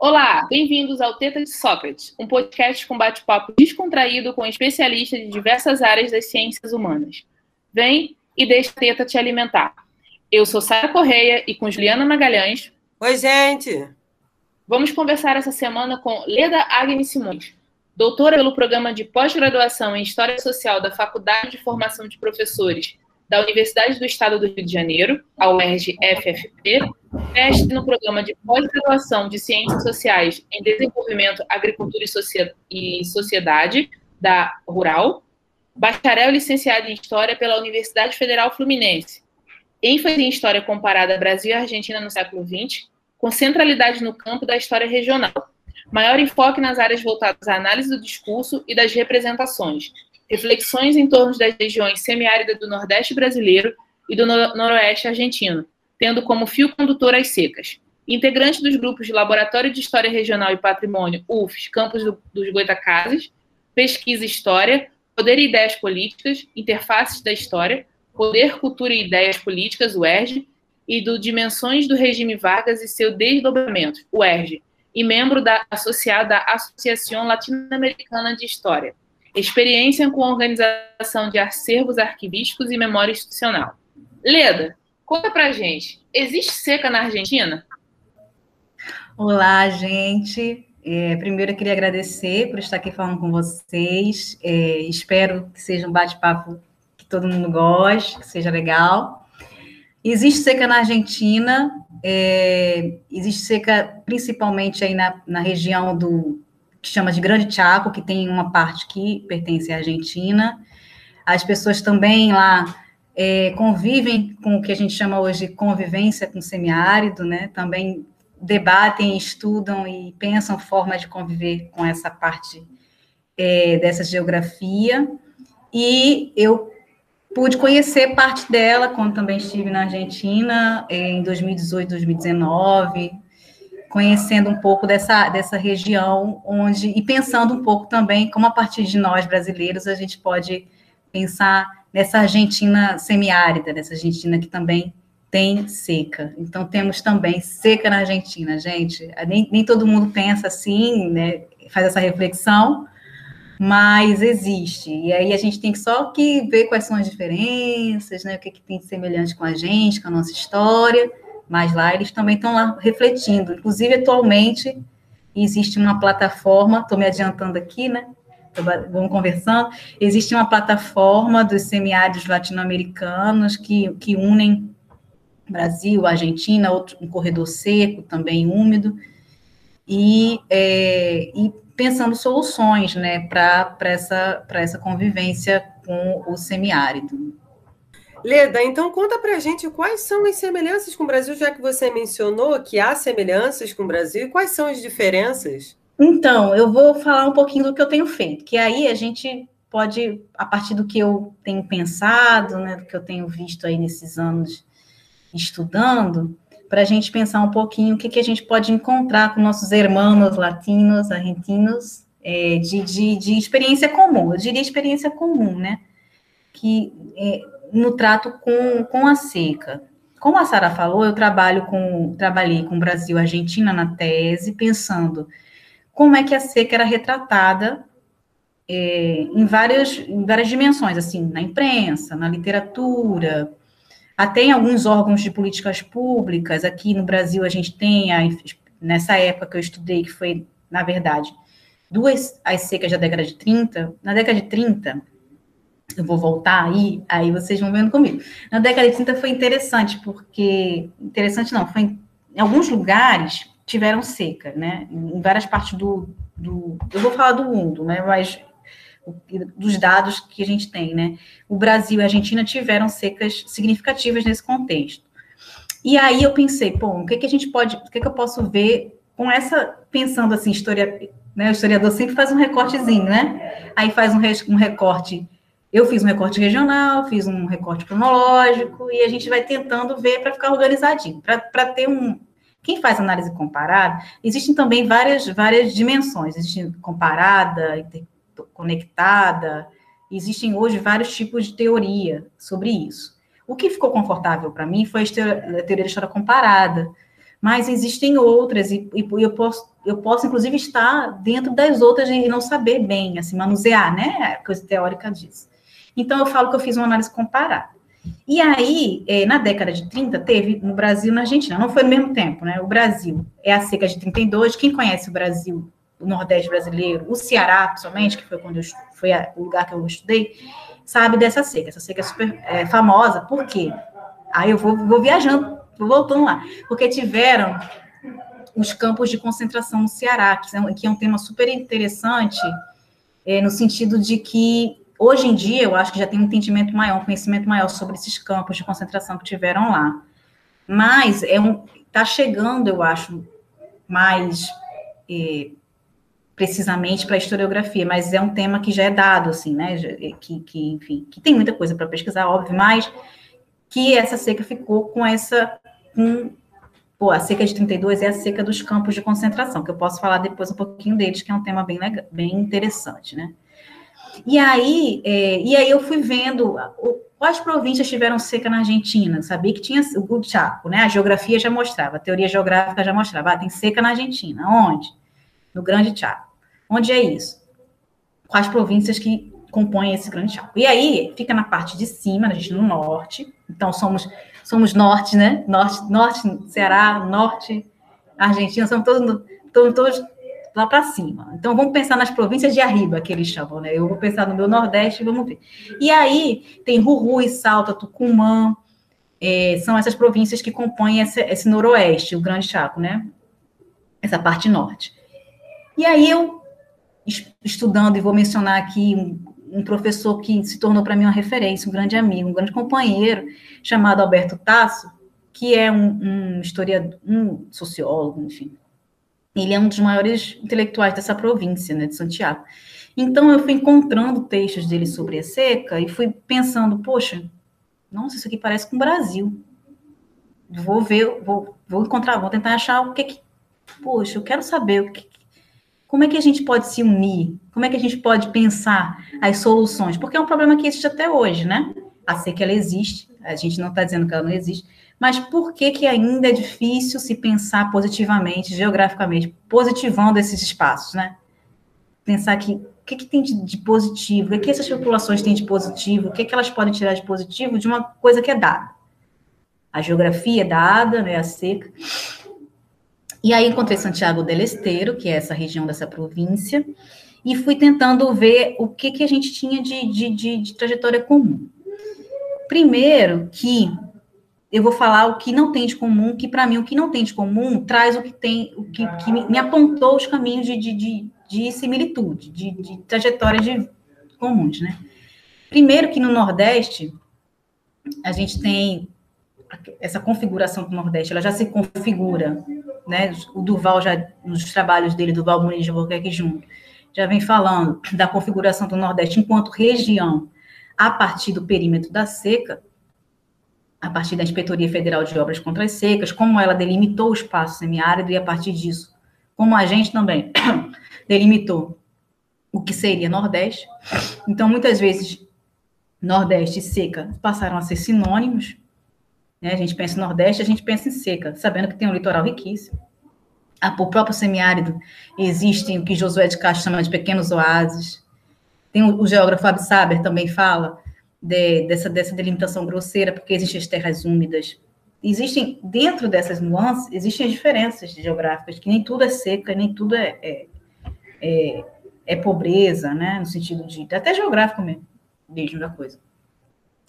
Olá, bem-vindos ao Teta de Sócrates, um podcast com bate-papo descontraído com especialistas de diversas áreas das ciências humanas. Vem e deixa a teta te alimentar. Eu sou Sara Correia e com Juliana Magalhães. Oi, gente! Vamos conversar essa semana com Leda Agnes Simões, doutora pelo programa de pós-graduação em História Social da Faculdade de Formação de Professores da Universidade do Estado do Rio de Janeiro, a UERJ-FFP, mestre no programa de pós-graduação de Ciências Sociais em Desenvolvimento, Agricultura e Sociedade, da Rural, bacharel licenciado em História pela Universidade Federal Fluminense, ênfase em História comparada Brasil e Argentina no século XX, com centralidade no campo da história regional, maior enfoque nas áreas voltadas à análise do discurso e das representações, reflexões em torno das regiões semiáridas do Nordeste brasileiro e do Noroeste argentino, tendo como fio condutor as secas. Integrante dos grupos de Laboratório de História Regional e Patrimônio, UFS, Campos do, dos Goitacazes, Pesquisa História, Poder e Ideias Políticas, Interfaces da História, Poder, Cultura e Ideias Políticas, UERJ, e do Dimensões do Regime Vargas e seu Desdobramento, UERJ, e membro da associada Associação Latino-Americana de História. Experiência com organização de acervos arquivísticos e memória institucional. Leda, conta pra gente, existe seca na Argentina? Olá, gente. É, primeiro, eu queria agradecer por estar aqui falando com vocês. É, espero que seja um bate-papo que todo mundo goste, que seja legal. Existe seca na Argentina, é, existe seca principalmente aí na, na região do que chama de Grande Chaco, que tem uma parte que pertence à Argentina. As pessoas também lá é, convivem com o que a gente chama hoje de convivência com o semiárido, né? Também debatem, estudam e pensam formas de conviver com essa parte é, dessa geografia. E eu pude conhecer parte dela quando também estive na Argentina é, em 2018, 2019, conhecendo um pouco dessa, dessa região, onde e pensando um pouco também como a partir de nós brasileiros a gente pode pensar nessa Argentina semiárida, nessa Argentina que também tem seca. Então temos também seca na Argentina, gente. Nem, nem todo mundo pensa assim, né? Faz essa reflexão, mas existe. E aí a gente tem que só que ver quais são as diferenças, né? O que, que tem de semelhante com a gente, com a nossa história mas lá eles também estão lá refletindo. Inclusive, atualmente, existe uma plataforma, estou me adiantando aqui, né? Vamos conversando. Existe uma plataforma dos semiáridos latino-americanos que, que unem Brasil, Argentina, outro, um corredor seco, também úmido, e, é, e pensando soluções né, para essa, essa convivência com o semiárido. Leda, então conta pra gente quais são as semelhanças com o Brasil, já que você mencionou que há semelhanças com o Brasil, e quais são as diferenças? Então, eu vou falar um pouquinho do que eu tenho feito, que aí a gente pode, a partir do que eu tenho pensado, né, do que eu tenho visto aí nesses anos estudando, para a gente pensar um pouquinho o que, que a gente pode encontrar com nossos irmãos latinos, argentinos, é, de, de, de, experiência comum, eu diria experiência comum, né? Que é, no trato com, com a seca. Como a Sara falou, eu trabalho com, trabalhei com Brasil e Argentina na tese, pensando como é que a seca era retratada é, em, várias, em várias dimensões, assim, na imprensa, na literatura, até em alguns órgãos de políticas públicas. Aqui no Brasil a gente tem, a, nessa época que eu estudei, que foi, na verdade, duas as secas da década de 30, na década de 30, eu vou voltar aí, aí vocês vão vendo comigo. Na década de 30 foi interessante, porque. Interessante não, foi em, em alguns lugares tiveram seca, né? Em várias partes do, do. Eu vou falar do mundo, né? Mas dos dados que a gente tem, né? O Brasil e a Argentina tiveram secas significativas nesse contexto. E aí eu pensei, pô, o que, que a gente pode, o que, que eu posso ver com essa, pensando assim, história, né? O historiador sempre faz um recortezinho, né? Aí faz um, um recorte eu fiz um recorte regional, fiz um recorte cronológico, e a gente vai tentando ver para ficar organizadinho, para ter um. Quem faz análise comparada, existem também várias, várias dimensões, existe comparada, conectada, existem hoje vários tipos de teoria sobre isso. O que ficou confortável para mim foi a teoria da história comparada, mas existem outras, e, e eu, posso, eu posso, inclusive, estar dentro das outras e não saber bem, assim, manusear, né? A coisa teórica disso. Então, eu falo que eu fiz uma análise comparada. E aí, é, na década de 30, teve no Brasil e na Argentina, não foi no mesmo tempo, né? O Brasil é a seca de 32, quem conhece o Brasil, o Nordeste brasileiro, o Ceará, principalmente, que foi quando eu, foi o lugar que eu estudei, sabe dessa seca. Essa seca é super é, famosa, por quê? Aí eu vou, vou viajando, vou voltando lá. Porque tiveram os campos de concentração no Ceará, que é um, que é um tema super interessante, é, no sentido de que hoje em dia eu acho que já tem um entendimento maior, um conhecimento maior sobre esses campos de concentração que tiveram lá. Mas é um está chegando, eu acho, mais é, precisamente para a historiografia, mas é um tema que já é dado, assim, né? Que, que enfim, que tem muita coisa para pesquisar, óbvio, mas que essa seca ficou com essa. Com, pô, a seca de 32 é a seca dos campos de concentração, que eu posso falar depois um pouquinho deles, que é um tema bem, bem interessante, né? E aí, é, e aí eu fui vendo quais províncias tiveram seca na Argentina. Sabia que tinha o Chaco, né? A geografia já mostrava, a teoria geográfica já mostrava. Ah, tem seca na Argentina. Onde? No Grande Chaco. Onde é isso? Quais províncias que compõem esse Grande Chaco? E aí fica na parte de cima, a gente no norte. Então somos somos norte, né? Norte, norte, Ceará, norte, Argentina, somos todos, todos, todos lá para cima. Então, vamos pensar nas províncias de arriba, que eles chamam, né? Eu vou pensar no meu Nordeste, vamos ver. E aí, tem Rurui, Salta, Tucumã, é, são essas províncias que compõem esse, esse, noroeste, o Grande Chaco, né? Essa parte norte. E aí, eu, estudando, e vou mencionar aqui um, um professor que se tornou para mim uma referência, um grande amigo, um grande companheiro, chamado Alberto Tasso, que é um, um historiador, um sociólogo, enfim, ele é um dos maiores intelectuais dessa província, né, de Santiago. Então, eu fui encontrando textos dele sobre a seca e fui pensando, poxa, nossa, isso aqui parece com o Brasil. Vou ver, vou, vou encontrar, vou tentar achar o que que. Poxa, eu quero saber o que, como é que a gente pode se unir, como é que a gente pode pensar as soluções, porque é um problema que existe até hoje, né? A seca, ela existe, a gente não está dizendo que ela não existe, mas por que, que ainda é difícil se pensar positivamente, geograficamente, positivando esses espaços, né? Pensar que o que, que tem de, de positivo, o que, essas populações têm de positivo, o que, que elas podem tirar de positivo de uma coisa que é dada. A geografia é dada, né, a seca. E aí encontrei Santiago del Esteiro, que é essa região dessa província, e fui tentando ver o que, que a gente tinha de, de, de, de trajetória comum. Primeiro, que eu vou falar o que não tem de comum, que para mim o que não tem de comum traz o que tem, o que, que me, apontou os caminhos de, de, de, de similitude, de, de trajetória de comuns, né? Primeiro que no Nordeste a gente tem essa configuração do Nordeste, ela já se configura, né? O Duval já nos trabalhos dele, Duval Muniz de Albuquerque junto, já vem falando da configuração do Nordeste enquanto região a partir do perímetro da seca a partir da Inspetoria Federal de Obras contra as Secas, como ela delimitou o espaço semiárido e a partir disso, como a gente também delimitou o que seria Nordeste. Então, muitas vezes, Nordeste e seca passaram a ser sinônimos. Né? A gente pensa em Nordeste, a gente pensa em seca, sabendo que tem um litoral riquíssimo. O próprio semiárido existem o que Josué de Castro chama de pequenos oásis. Tem o, o geógrafo Absaber também fala de, dessa, dessa delimitação grosseira, porque existem as terras úmidas. Existem, dentro dessas nuances, existem as diferenças geográficas, que nem tudo é seca, nem tudo é, é, é, é pobreza, né, no sentido de, até geográfico mesmo, mesmo da coisa.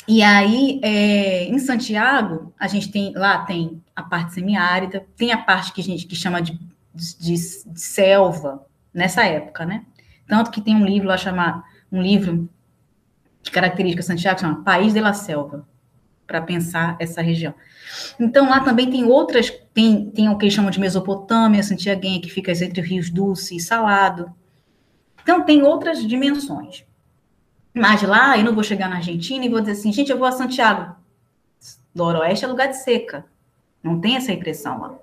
E aí, é, em Santiago, a gente tem, lá tem a parte semiárida, tem a parte que a gente que chama de, de, de selva, nessa época, né? Tanto que tem um livro lá chamado, um livro de característica Santiago chama País de la Selva, para pensar essa região. Então, lá também tem outras, tem, tem o que chamam de Mesopotâmia, Santiaguenha, que fica entre rios Dulce e Salado. Então, tem outras dimensões. Mas lá, eu não vou chegar na Argentina e vou dizer assim, gente, eu vou a Santiago. Noroeste é lugar de seca. Não tem essa impressão lá.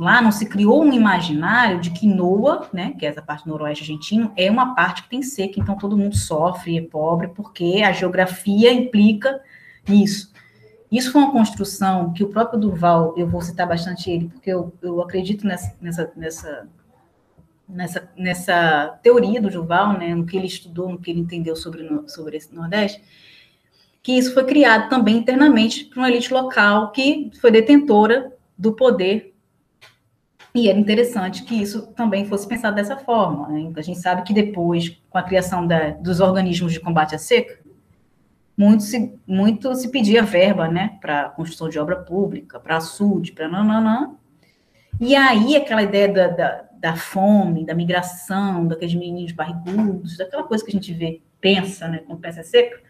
Lá não se criou um imaginário de que Noa, né, que é essa parte noroeste argentino, é uma parte que tem seca, então todo mundo sofre, é pobre, porque a geografia implica nisso. Isso foi uma construção que o próprio Durval, eu vou citar bastante ele, porque eu, eu acredito nessa, nessa, nessa, nessa, nessa teoria do Durval, né, no que ele estudou, no que ele entendeu sobre, sobre esse Nordeste, que isso foi criado também internamente por uma elite local que foi detentora do poder. E era interessante que isso também fosse pensado dessa forma. Né? A gente sabe que depois, com a criação da, dos organismos de combate à seca, muito se, muito se pedia verba, né, para construção de obra pública, para açude, para nananã. E aí aquela ideia da, da, da, fome, da migração, daqueles meninos barrigudos, daquela coisa que a gente vê, pensa, né, quando pensa seca,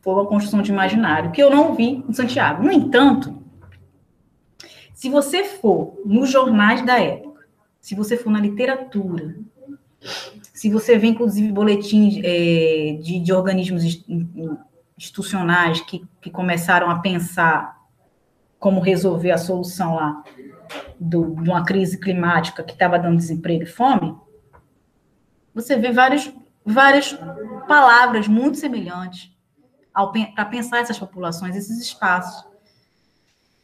foi uma construção de imaginário que eu não vi em Santiago. No entanto, se você for nos jornais da época, se você for na literatura, se você vê, inclusive, boletins é, de, de, organismos institucionais que, que começaram a pensar como resolver a solução lá do, de uma crise climática que estava dando desemprego e fome, você vê várias, várias palavras muito semelhantes para pensar essas populações, esses espaços.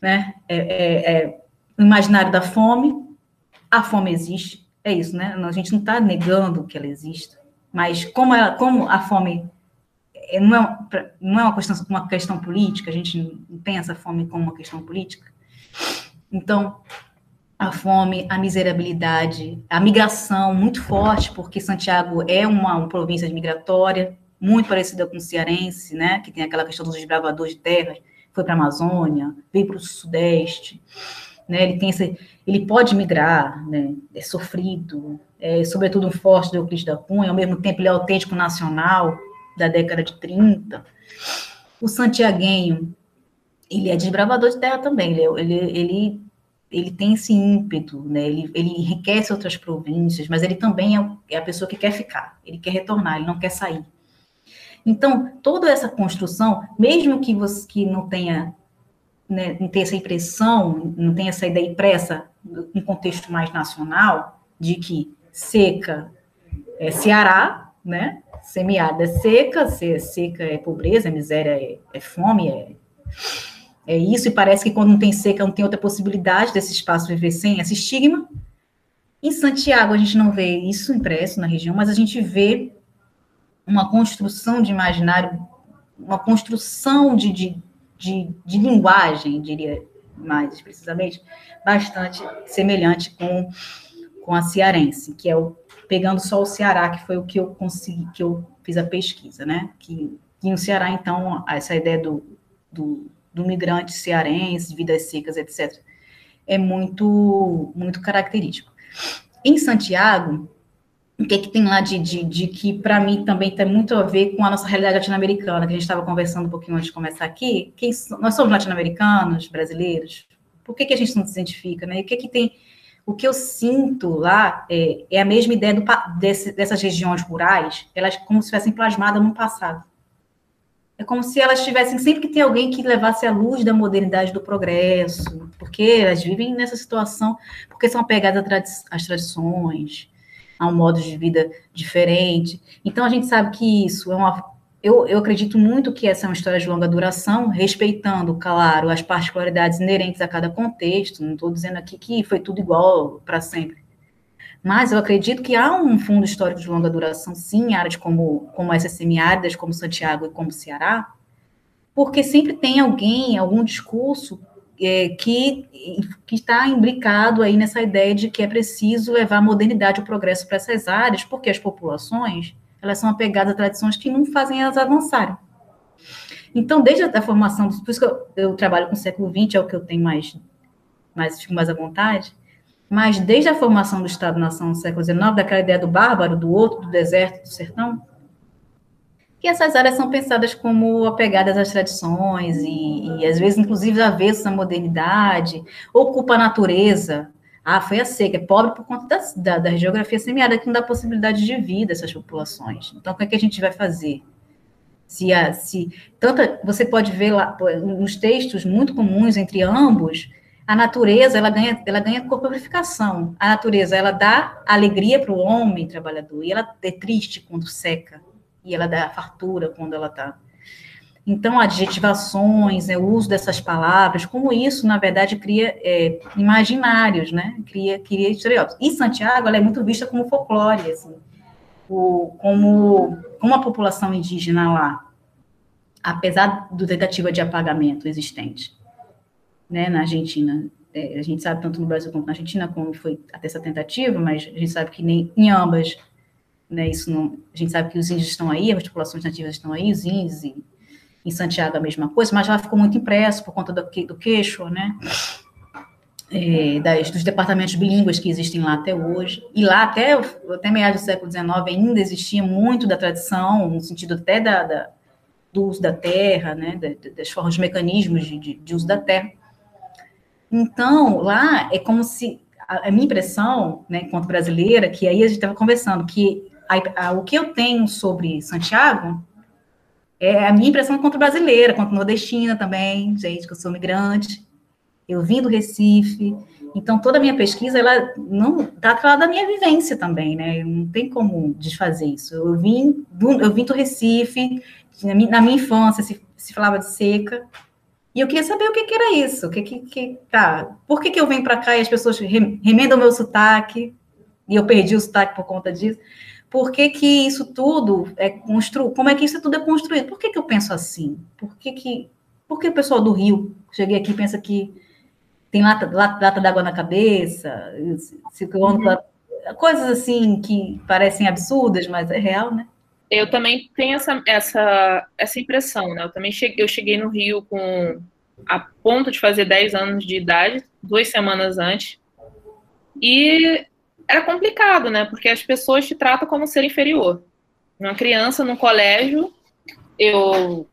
Né? É, é, é, imaginário da fome, a fome existe, é isso, né? A gente não está negando que ela exista, mas como, ela, como a fome é, não é, não é uma, questão, uma questão política, a gente não pensa a fome como uma questão política. Então, a fome, a miserabilidade, a migração muito forte, porque Santiago é uma, uma província migratória, muito parecida com o cearense, né? Que tem aquela questão dos desbravadores de terras, foi para a Amazônia, veio para o Sudeste né? Ele tem esse, ele pode migrar, né? É sofrido, é sobretudo um forte do Euclides da Cunha, ao mesmo tempo ele é autêntico nacional da década de 30. O santiaguenho, ele é desbravador de terra também, ele, é, ele, ele, ele tem esse ímpeto, né? Ele, ele enriquece outras províncias, mas ele também é, é a pessoa que quer ficar, ele quer retornar, ele não quer sair. Então, toda essa construção, mesmo que você que não tenha né, não tem essa impressão, não tem essa ideia impressa, em contexto mais nacional, de que seca é Ceará, né? Semiada é seca, se seca é pobreza, é miséria é, é fome, é, é isso, e parece que quando não tem seca, não tem outra possibilidade desse espaço viver sem esse estigma. Em Santiago, a gente não vê isso impresso na região, mas a gente vê uma construção de imaginário, uma construção de, de, de, de linguagem, diria mais precisamente, bastante semelhante com, com a cearense, que é o pegando só o Ceará, que foi o que eu consegui, que eu fiz a pesquisa, né? Que, que no Ceará, então, essa ideia do, do, do migrante cearense, vidas secas, etc., é muito, muito característico. Em Santiago, o que, é que tem lá de, de, de que, para mim, também tem muito a ver com a nossa realidade latino-americana, que a gente estava conversando um pouquinho antes de começar aqui. Quem, nós somos latino-americanos, brasileiros, por que, que a gente não se identifica, né? E o que, é que tem... O que eu sinto lá é, é a mesma ideia do, desse, dessas regiões rurais, elas como se estivessem plasmadas no passado. É como se elas tivessem sempre que ter alguém que levasse a luz da modernidade, do progresso, porque elas vivem nessa situação, porque são apegadas às tradições, a um modo de vida diferente. Então, a gente sabe que isso é uma. Eu, eu acredito muito que essa é uma história de longa duração, respeitando, claro, as particularidades inerentes a cada contexto. Não estou dizendo aqui que foi tudo igual para sempre. Mas eu acredito que há um fundo histórico de longa duração, sim, em áreas como, como essas semiáridas, como Santiago e como Ceará, porque sempre tem alguém, algum discurso é, que, que está imbricado aí nessa ideia de que é preciso levar a modernidade e o progresso para essas áreas, porque as populações elas são apegadas a tradições que não fazem elas avançarem. Então, desde a formação, por isso que eu, eu trabalho com o século XX, é o que eu tenho mais, mais, fico mais à vontade, mas desde a formação do Estado-nação no século XIX, daquela ideia do bárbaro, do outro, do deserto, do sertão, que essas áreas são pensadas como apegadas às tradições e, e às vezes, inclusive, avessas à modernidade, ocupa a natureza. Ah, foi a seca, é pobre por conta da, da, da geografia semiárida, que não dá possibilidade de vida a essas populações. Então, o que, é que a gente vai fazer? Se, a, se você pode ver lá nos textos muito comuns entre ambos, a natureza ela ganha, ela ganha corporificação. A natureza ela dá alegria para o homem trabalhador e ela é triste quando seca e ela dá fartura quando ela está. Então, adjetivações, né, o uso dessas palavras, como isso, na verdade, cria é, imaginários, né? Cria, cria estereótipos. E Santiago, ela é muito vista como folclore, assim, o, como, como a população indígena lá, apesar do tentativa de apagamento existente, né, na Argentina. É, a gente sabe, tanto no Brasil quanto na Argentina, como foi até essa tentativa, mas a gente sabe que nem em ambas, né, isso não, a gente sabe que os índios estão aí, as populações nativas estão aí, os índios e em Santiago a mesma coisa, mas lá ficou muito impresso por conta do, do queixo, né? É, das, dos departamentos bilíngues que existem lá até hoje. E lá, até, até meados do século XIX, ainda existia muito da tradição, no sentido até da, da do uso da terra, né? Da, das formas, mecanismos de, de, de, uso da terra. Então, lá é como se. A, a minha impressão, né, enquanto brasileira, que aí a gente estava conversando, que a, a, o que eu tenho sobre Santiago é a minha impressão quanto brasileira, quanto nordestina também, gente, que eu sou migrante. Eu vim do Recife, então toda a minha pesquisa ela não está atrelada à minha vivência também, né? Não tem como desfazer isso. Eu vim do, eu vim do Recife, na minha, na minha infância se, se, falava de seca, e eu queria saber o que, que era isso, o que que, que tá? Por que, que eu venho para cá e as pessoas remendam meu sotaque e eu perdi o sotaque por conta disso? Por que, que isso tudo é construído, como é que isso tudo é construído? Por que, que eu penso assim? Por que, que, por que o pessoal do Rio, cheguei aqui, pensa que tem lata, lata, lata d'água na cabeça, se, uhum. coisas assim que parecem absurdas, mas é real, né? Eu também tenho essa, essa, essa impressão, né? Eu também cheguei, eu cheguei no Rio com a ponto de fazer 10 anos de idade, duas semanas antes, e era complicado, né? Porque as pessoas te tratam como ser inferior. Uma criança no colégio, eu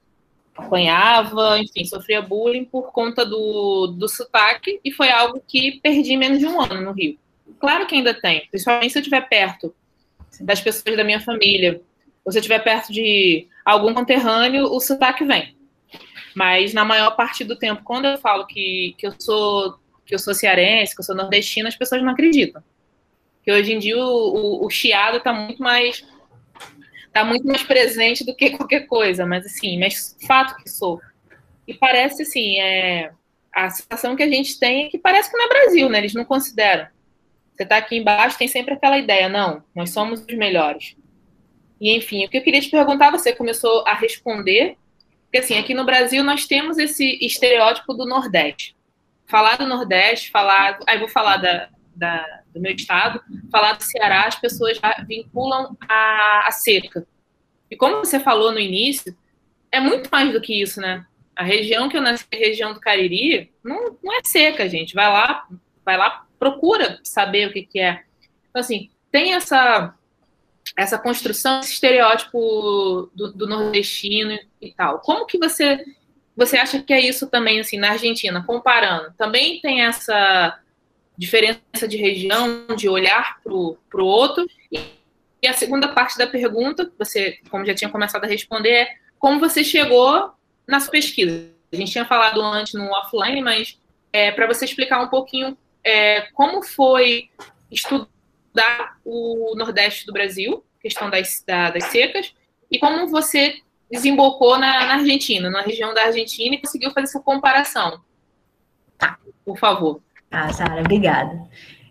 apanhava, enfim, sofria bullying por conta do, do sotaque e foi algo que perdi menos de um ano no Rio. Claro que ainda tem, principalmente se eu estiver perto das pessoas da minha família, ou se eu estiver perto de algum conterrâneo, o sotaque vem. Mas na maior parte do tempo, quando eu falo que, que eu sou que eu sou cearense, que eu sou nordestina, as pessoas não acreditam hoje em dia o, o, o chiado está muito mais tá muito mais presente do que qualquer coisa, mas assim, mas fato que sou. E parece assim, é, a sensação que a gente tem é que parece que não é Brasil, né? Eles não consideram. Você está aqui embaixo, tem sempre aquela ideia, não, nós somos os melhores. E enfim, o que eu queria te perguntar, você começou a responder, porque assim, aqui no Brasil nós temos esse estereótipo do Nordeste. Falar do Nordeste, falar. Aí vou falar da, da, do meu estado, falar do Ceará, as pessoas já vinculam a, a seca. E como você falou no início, é muito mais do que isso, né? A região que eu nasci, a região do Cariri, não, não é seca, gente. Vai lá, vai lá, procura saber o que, que é. Então, assim, tem essa essa construção, esse estereótipo do, do, nordestino e tal. Como que você você acha que é isso também, assim, na Argentina, comparando? Também tem essa diferença de região, de olhar para o outro. E a segunda parte da pergunta, você, como já tinha começado a responder, é como você chegou nas pesquisas. A gente tinha falado antes no offline, mas é, para você explicar um pouquinho é, como foi estudar o Nordeste do Brasil, questão das, da, das secas, e como você desembocou na, na Argentina, na região da Argentina, e conseguiu fazer essa comparação. Por favor. Ah, Sara, obrigada.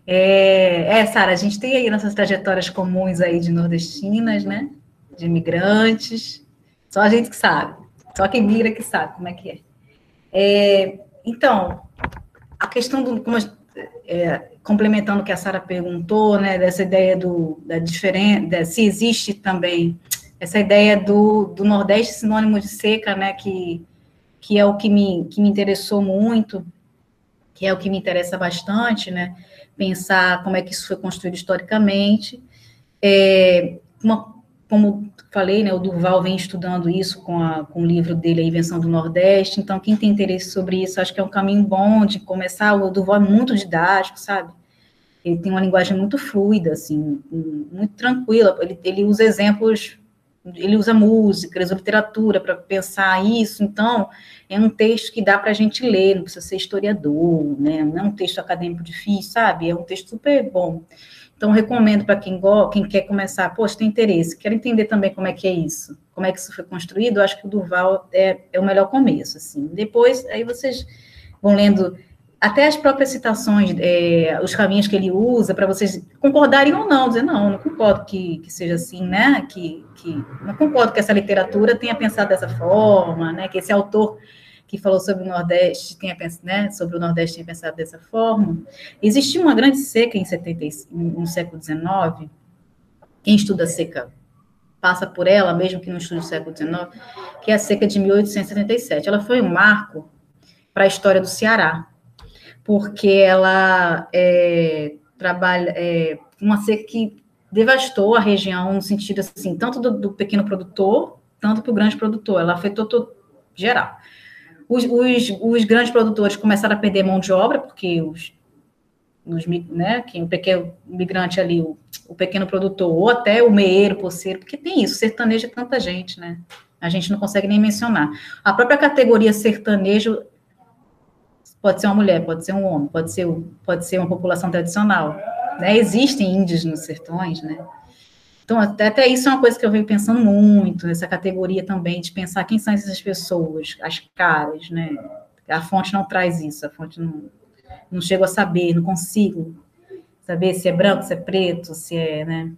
É, é Sara, a gente tem aí nossas trajetórias comuns aí de nordestinas, né? De imigrantes. Só a gente que sabe. Só quem mira que sabe como é que é. é então, a questão do. Como, é, complementando o que a Sara perguntou, né? Dessa ideia do, da diferença, se existe também essa ideia do, do Nordeste sinônimo de seca, né? Que, que é o que me, que me interessou muito que é o que me interessa bastante, né? Pensar como é que isso foi construído historicamente. É, uma, como falei, né, o Durval vem estudando isso com, a, com o livro dele, A Invenção do Nordeste, então quem tem interesse sobre isso, acho que é um caminho bom de começar, o Durval é muito didático, sabe? Ele tem uma linguagem muito fluida, assim, muito tranquila, ele, ele usa exemplos, ele usa música, usa literatura para pensar isso, então é um texto que dá para a gente ler, não precisa ser historiador, né? Não é um texto acadêmico difícil, sabe? É um texto super bom. Então, recomendo para quem, quem quer começar, poxa, tem interesse, quero entender também como é que é isso, como é que isso foi construído, eu acho que o Durval é, é o melhor começo, assim. Depois, aí vocês vão lendo até as próprias citações, é, os caminhos que ele usa, para vocês concordarem ou não, dizer, não, não concordo que, que seja assim, né, que, que, não concordo que essa literatura tenha pensado dessa forma, né, que esse autor que falou sobre o Nordeste tenha pensado, né, sobre o Nordeste tenha pensado dessa forma. Existia uma grande seca em 75, no século XIX, quem estuda seca passa por ela, mesmo que não estude o século XIX, que é a seca de 1877. Ela foi um marco para a história do Ceará, porque ela é, trabalha é, uma seca que devastou a região no sentido assim, tanto do, do pequeno produtor, tanto para o grande produtor. Ela afetou todo, geral. Os, os, os, grandes produtores começaram a perder mão de obra, porque os, os né, quem, o pequeno migrante ali, o, o pequeno produtor, ou até o meeiro, poceiro, porque tem isso, sertanejo é tanta gente, né? A gente não consegue nem mencionar. A própria categoria sertanejo Pode ser uma mulher, pode ser um homem, pode ser, pode ser uma população tradicional. Né? Existem índios nos sertões, né? Então, até, até, isso é uma coisa que eu venho pensando muito, nessa categoria também, de pensar quem são essas pessoas, as caras, né? A fonte não traz isso, a fonte não, não chego a saber, não consigo saber se é branco, se é preto, se é, né?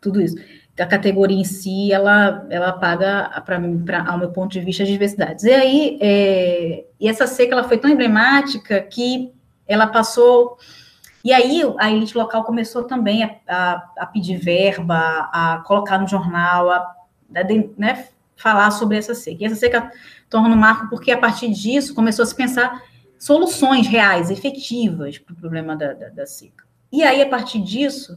Tudo isso a categoria em si, ela, ela paga, para ao meu ponto de vista, as diversidades. E aí, é, e essa seca, ela foi tão emblemática que ela passou... E aí, a elite local começou também a, a, a pedir verba, a colocar no jornal, a, a né, falar sobre essa seca. E essa seca torna um marco porque, a partir disso, começou a se pensar soluções reais, efetivas, para o problema da, da, da seca. E aí, a partir disso,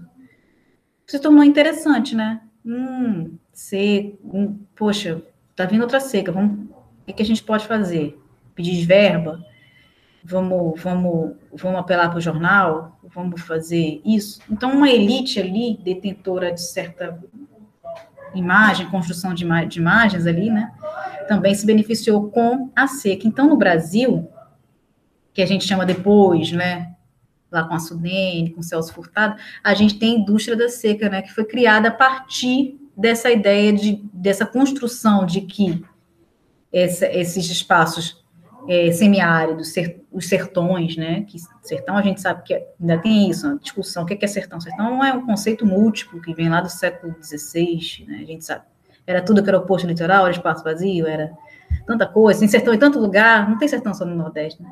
se tornou interessante, né? Hum, ser, hum, poxa, tá vindo outra seca, vamos, o que, que a gente pode fazer? Pedir verba? Vamos, vamos, vamos apelar para o jornal? Vamos fazer isso? Então, uma elite ali, detentora de certa imagem, construção de, de imagens ali, né? Também se beneficiou com a seca. Então, no Brasil, que a gente chama depois, né? Lá com a Sudene, com o Celso Furtado, a gente tem a indústria da seca, né, que foi criada a partir dessa ideia de, dessa construção de que essa, esses espaços é, semiáridos, ser, os sertões, né, que sertão a gente sabe que é, ainda tem isso, a discussão, o que é, que é sertão? Sertão é um conceito múltiplo que vem lá do século XVI, né, a gente sabe, era tudo que era oposto litoral, era espaço vazio, era tanta coisa, tem sertão em tanto lugar, não tem sertão só no Nordeste, né,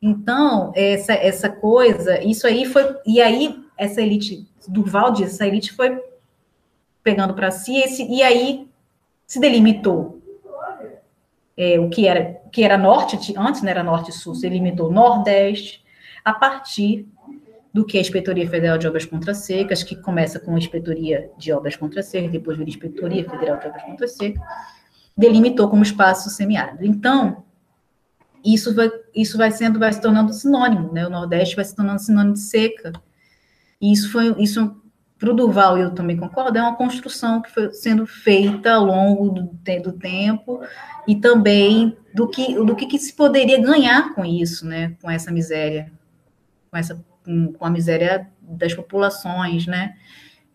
então, essa, essa coisa, isso aí foi. E aí, essa elite, Durval diz, essa elite foi pegando para si, esse, e aí se delimitou. É, o que era que era norte, antes não era norte e sul, se delimitou nordeste, a partir do que a Inspetoria Federal de Obras Contra Secas, que começa com a Inspetoria de Obras Contra Secas, depois vira Inspetoria Federal de Obras Contra Secas, delimitou como espaço semiárido. Então, isso vai, isso vai sendo, vai se tornando sinônimo, né? O Nordeste vai se tornando sinônimo de seca. E isso foi, isso para o Durval, eu também concordo, é uma construção que foi sendo feita ao longo do, do tempo e também do que, do que, que, se poderia ganhar com isso, né? Com essa miséria, com essa, com, com a miséria das populações, né?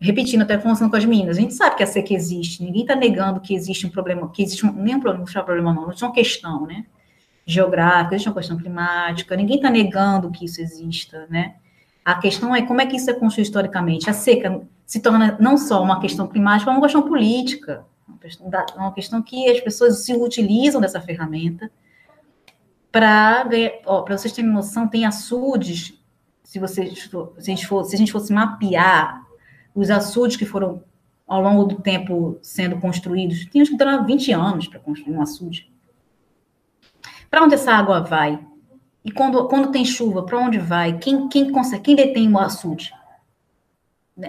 repetindo até conversando com as meninas, a gente sabe que a seca existe, ninguém está negando que existe um problema, que existe um, nem um problema, não é um problema não, é uma questão, né? Geográfica, existe uma questão climática, ninguém está negando que isso exista, né? A questão é como é que isso é construído historicamente. A seca se torna não só uma questão climática, mas uma questão política, uma questão, uma questão que as pessoas se utilizam dessa ferramenta para para vocês terem noção, tem açudes, se vocês se a gente for, se a gente fosse mapear os açudes que foram ao longo do tempo sendo construídos, tinha que durar 20 anos para construir um açude. Para onde essa água vai? E quando, quando tem chuva, para onde vai? Quem, quem consegue? Quem detém o açude?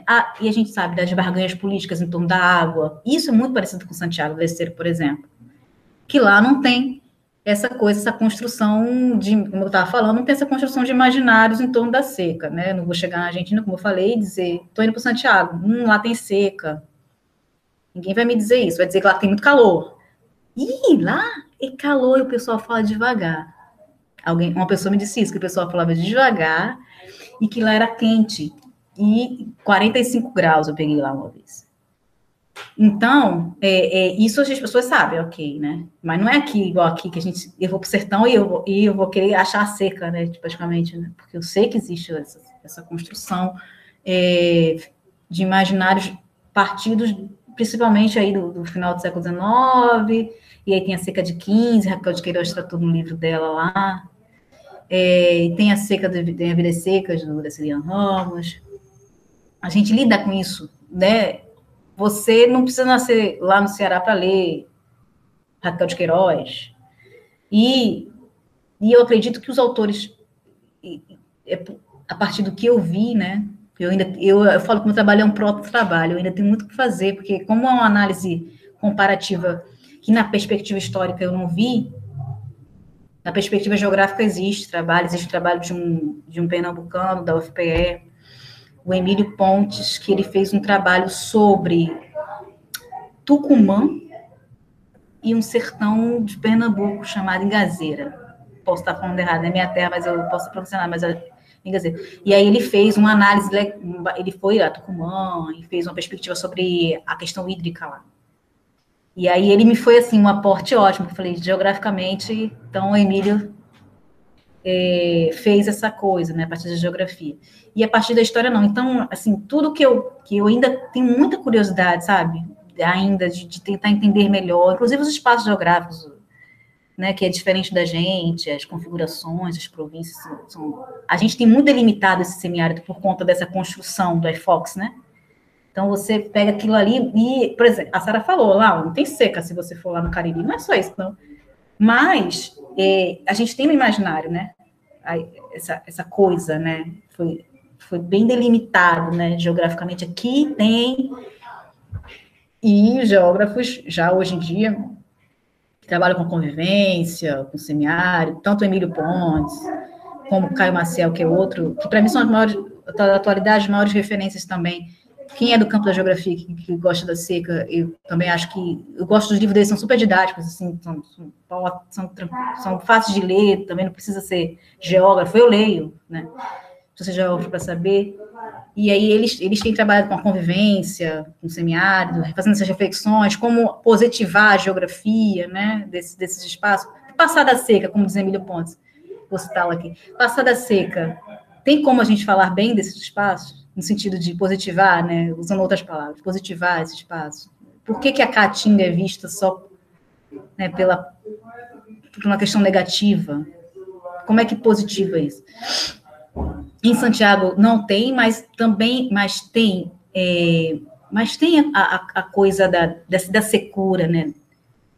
Ah, e a gente sabe das barganhas políticas em torno da água. Isso é muito parecido com Santiago do Esteiro, por exemplo. Que lá não tem essa coisa, essa construção de, como eu estava falando, não tem essa construção de imaginários em torno da seca, né? Não vou chegar na Argentina, como eu falei, e dizer, estou indo para Santiago, hum, lá tem seca. Ninguém vai me dizer isso, vai dizer que lá tem muito calor. Ih, lá é calor e o pessoal fala devagar. Alguém, uma pessoa me disse isso, que o pessoal falava devagar e que lá era quente. e 45 graus eu peguei lá uma vez. Então, é, é, isso as pessoas sabem, ok, né? Mas não é aqui, igual aqui, que a gente, eu vou pro sertão e eu vou, e eu vou querer achar seca, né? Praticamente, né? Porque eu sei que existe essa, essa construção é, de imaginários partidos, principalmente aí do, do, final do século XIX, e aí tem a seca de 15, Raquel de Queiroz tratou no livro dela lá, é, tem a seca, do, tem a Vidas Secas, do Graciliano Ramos, a gente lida com isso, né? Você não precisa nascer lá no Ceará para ler Raquel de Queiroz. E, e eu acredito que os autores, é, a partir do que eu vi, né? Eu ainda eu, eu falo que meu trabalho é um próprio trabalho, eu ainda tenho muito que fazer, porque como é uma análise comparativa que na perspectiva histórica eu não vi, na perspectiva geográfica existe trabalho, existe trabalho de um, de um pernambucano da UFPE, o Emílio Pontes, que ele fez um trabalho sobre Tucumã e um sertão de Pernambuco chamado Engazeira. Posso estar falando errado, é minha terra, mas eu posso pronunciar, mas. E aí ele fez uma análise, ele foi a Tucumã e fez uma perspectiva sobre a questão hídrica lá. E aí ele me foi assim um aporte ótimo. Eu falei, geograficamente, então o Emílio é, fez essa coisa, né, a partir da geografia. E a partir da história, não. Então, assim, tudo que eu, que eu ainda tenho muita curiosidade, sabe? Ainda de, de tentar entender melhor, inclusive os espaços geográficos, né, que é diferente da gente, as configurações, as províncias, são, são, a gente tem muito delimitado esse semiárido por conta dessa construção do iFox, né? Então você pega aquilo ali e, por exemplo, a Sara falou lá, não tem seca se você for lá no Caribe, não é só isso, não. Mas é, a gente tem no imaginário, né? Essa, essa coisa, né? Foi, foi bem delimitado, né? Geograficamente aqui tem. E os geógrafos, já hoje em dia, que trabalham com convivência, com semiárido, tanto Emílio Pontes, como Caio Maciel, que é outro, que para mim são as maiores, da atualidade, as maiores referências também quem é do campo da geografia, que, que, gosta da seca, eu também acho que. Eu gosto dos livros deles, são super didáticos, assim, são, são, são, são fáceis de ler, também não precisa ser geógrafo, eu leio, né? Precisa ser geógrafo para saber. E aí eles, eles têm trabalhado com a convivência, com o semiárido, fazendo essas reflexões, como positivar a geografia, né, desse, desses espaços. Passar da seca, como diz Emílio Pontes, vou citá-lo aqui. Passar da seca, tem como a gente falar bem desses espaços? no sentido de positivar, né, usando outras palavras, positivar esse espaço. Por que, que a caatinga é vista só né, pela por uma questão negativa? Como é que positiva isso? Em Santiago não tem, mas também, mas tem, é, mas tem a, a, a coisa da, da, da secura, né?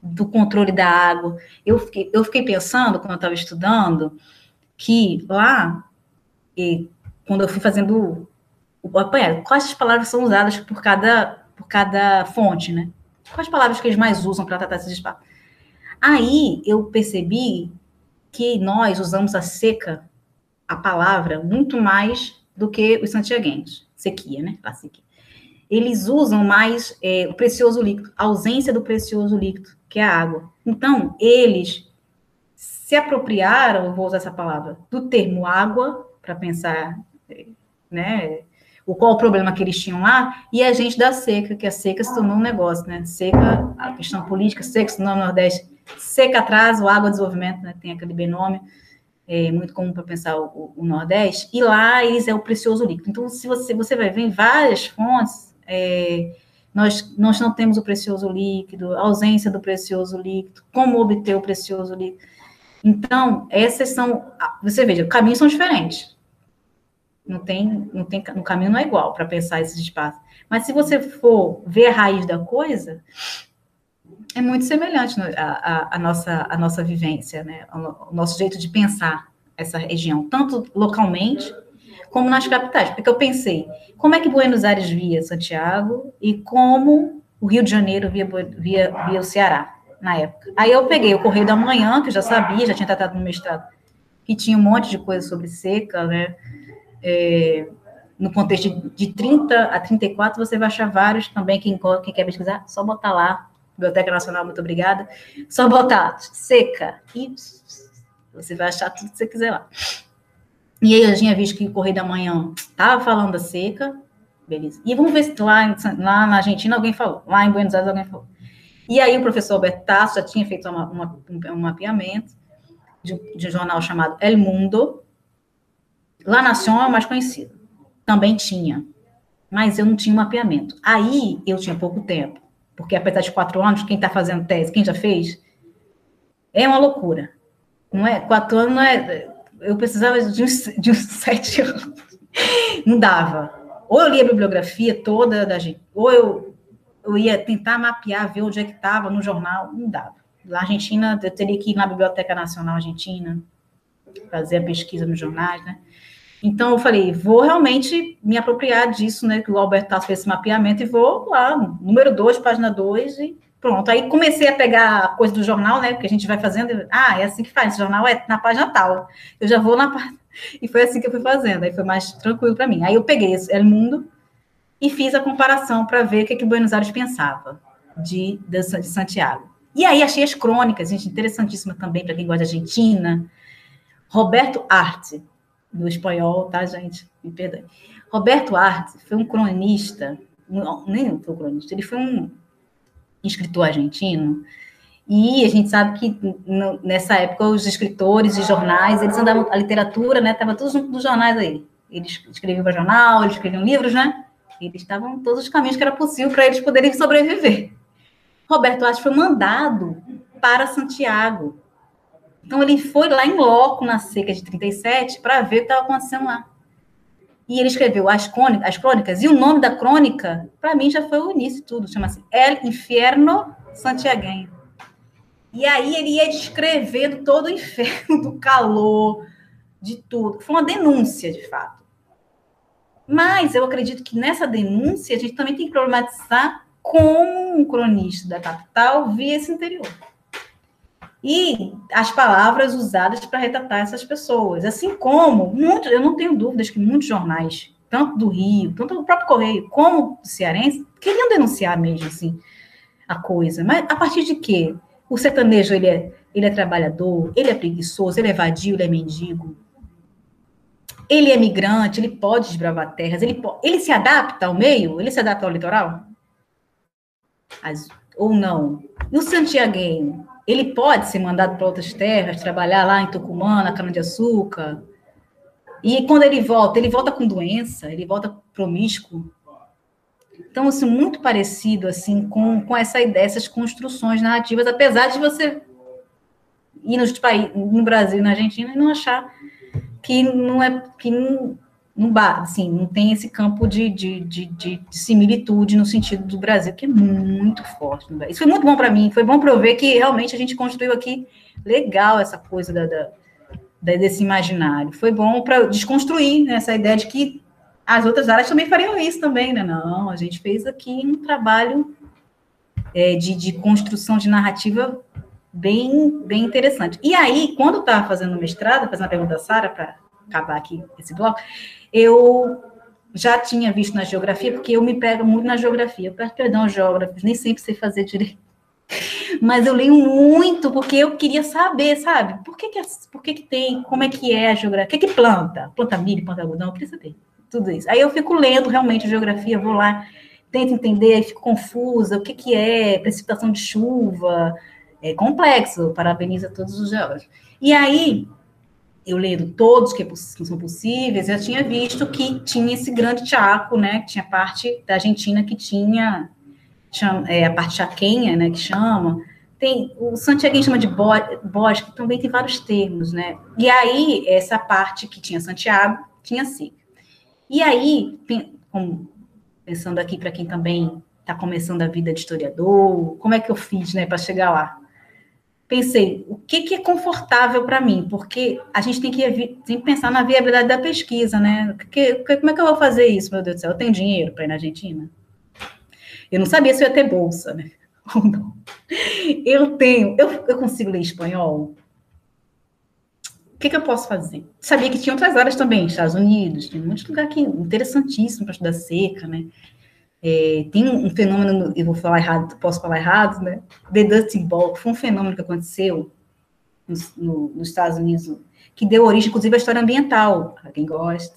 Do controle da água. Eu fiquei, eu fiquei pensando, quando eu estava estudando, que lá, e, quando eu fui fazendo apanhar, quais palavras são usadas por cada, por cada fonte, né? Quais palavras que eles mais usam para tratar esses espaços? Aí eu percebi que nós usamos a seca, a palavra, muito mais do que os santiaguenses. Sequia, né? A sequia. Eles usam mais é, o precioso líquido, a ausência do precioso líquido, que é a água. Então, eles se apropriaram, vou usar essa palavra, do termo água, para pensar, né, o qual o problema que eles tinham lá, e a gente da seca, que a seca se tornou um negócio, né? Seca, a questão política, seca se tornou no Nordeste, seca atraso, água desenvolvimento, né? Tem aquele binômio, é muito comum para pensar o, o, Nordeste, e lá eles é o precioso líquido. Então, se você, você vai ver em várias fontes, é, nós, nós não temos o precioso líquido, a ausência do precioso líquido, como obter o precioso líquido. Então, essas são, você veja, caminhos são diferentes não tem, não tem, no caminho não é igual para pensar esses espaços. Mas se você for ver a raiz da coisa, é muito semelhante a, a nossa, a nossa vivência, né? O, o nosso jeito de pensar essa região, tanto localmente como nas capitais. Porque eu pensei, como é que Buenos Aires via Santiago e como o Rio de Janeiro via, via, via o Ceará na época. Aí eu peguei o Correio da Manhã, que eu já sabia, já tinha tratado no mestrado, que tinha um monte de coisa sobre seca, né? é, no contexto de, de 30 a 34, você vai achar vários também, quem, quem quer pesquisar, só botar lá, Biblioteca Nacional, muito obrigada, só botar seca, e você vai achar tudo que você quiser lá. E aí eu tinha visto que o Correio da Manhã estava falando da seca, beleza. E vamos ver se lá, lá na Argentina alguém falou, lá em Buenos Aires alguém falou. E aí o professor Alberto Tasso já tinha feito uma, uma, um mapeamento de, de, um jornal chamado El Mundo. La Nación é o mais conhecido. Também tinha. Mas eu não tinha mapeamento. Aí eu tinha pouco tempo. Porque apesar de quatro anos, quem está fazendo tese, quem já fez, é uma loucura. Não é? Quatro anos não é. Eu precisava de uns, de uns sete anos. Não dava. Ou eu lia a bibliografia toda da gente, ou eu, eu ia tentar mapear, ver onde é que estava no jornal, não dava. Na Argentina, eu teria que ir na Biblioteca Nacional Argentina, fazer a pesquisa nos jornais, né? Então, eu falei, vou realmente me apropriar disso, né? Que o Alberto Tasso fez esse mapeamento e vou lá, número 2, página 2, e pronto. Aí comecei a pegar a coisa do jornal, né? Que a gente vai fazendo. Ah, é assim que faz, esse jornal é na página tal. Eu já vou na página. E foi assim que eu fui fazendo. Aí foi mais tranquilo para mim. Aí eu peguei esse El Mundo e fiz a comparação para ver o que, que Buenos Aires pensava de, de, de Santiago. E aí achei as crônicas, gente, interessantíssima também para quem gosta de Argentina. Roberto Arte, do espanhol, tá, gente? Me perdoe. Roberto Arte foi um cronista, nem foi um cronista, ele foi um escritor argentino, e a gente sabe que no, nessa época os escritores e jornais, eles andavam, a literatura, né, estava tudo junto dos jornais aí. Eles escreviam para jornal, eles escreviam livros, né? Eles estavam todos os caminhos que era possível para eles poderem sobreviver. Roberto Arte foi mandado para Santiago então ele foi lá em loco na seca de 37 para ver o que estava acontecendo lá. E ele escreveu as crônicas, as crônicas, e o nome da crônica, para mim, já foi o início de tudo. Chama-se El Inferno Santiaguenho. E aí ele ia descrevendo todo o inferno, do calor, de tudo. Foi uma denúncia, de fato. Mas eu acredito que nessa denúncia a gente também tem que problematizar como um cronista da capital via esse interior e as palavras usadas para retratar essas pessoas. Assim como, muito, eu não tenho dúvidas que muitos jornais, tanto do Rio, tanto do próprio Correio, como do Cearense, queriam denunciar mesmo, assim, a coisa. Mas a partir de quê? O sertanejo, ele é, ele é trabalhador, ele é preguiçoso, ele é vadio, ele é mendigo. Ele é migrante, ele pode desbravar terras, ele, ele se adapta ao meio, ele se adapta ao litoral? As, ou não? E o santiaguenho, ele pode ser mandado para outras terras, trabalhar lá em Tucumã, na cana-de-açúcar. E quando ele volta, ele volta com doença, ele volta promíscuo. Então, assim, muito parecido assim com, com essa ideia, essas construções narrativas, apesar de você ir nos no Brasil, na Argentina, e não achar que não é que não, não, assim, não tem esse campo de, de, de, de, de no sentido do Brasil, que é muito forte. Isso foi muito bom para mim, foi bom para eu ver que realmente a gente construiu aqui legal essa coisa da, da, desse imaginário. Foi bom para desconstruir né, essa ideia de que as outras áreas também fariam isso também, né? Não, a gente fez aqui um trabalho é, de, de construção de narrativa bem, bem interessante. E aí, quando eu estava fazendo mestrado, fazendo uma pergunta da Sara, para acabar aqui esse bloco, eu já tinha visto na geografia, porque eu me pego muito na geografia. Eu peço perdão aos geógrafos, nem sempre sei fazer direito. Mas eu leio muito porque eu queria saber, sabe? Por que, que, por que, que tem, como é que é a geografia? O que, que planta? Planta milho, planta algodão? Queria saber tudo isso. Aí eu fico lendo realmente geografia, vou lá, tento entender, fico confusa, o que, que é precipitação de chuva, é complexo, parabenizo a todos os geógrafos. E aí, eu lendo todos que, que, são possíveis, eu tinha visto que tinha esse grande Chaco, né? Que tinha parte da Argentina que tinha chama, é, a parte chaquenha, né? Que chama. Tem, o Santiago chama de bosque, também tem vários termos, né? E aí, essa parte que tinha Santiago, tinha seca. E aí, pensando aqui para quem também está começando a vida de historiador, como é que eu fiz, né, para chegar lá? Pensei, o que, que é confortável para mim? Porque a gente tem que, tem que pensar na viabilidade da pesquisa, né? Que, como é que eu vou fazer isso, meu Deus do céu? Eu tenho dinheiro para ir na Argentina? Eu não sabia se eu ia ter bolsa, né? Ou não. Eu tenho, eu, eu consigo ler espanhol? O que, que eu posso fazer? Sabia que tinha outras áreas também, Estados Unidos, tem muitos lugares aqui interessantíssimo para estudar seca, né? É, tem um fenômeno, eu vou falar errado, posso falar errado, né? The Dusting Ball, foi um fenômeno que aconteceu no, nos Estados Unidos, que deu origem, inclusive, à história ambiental, para quem gosta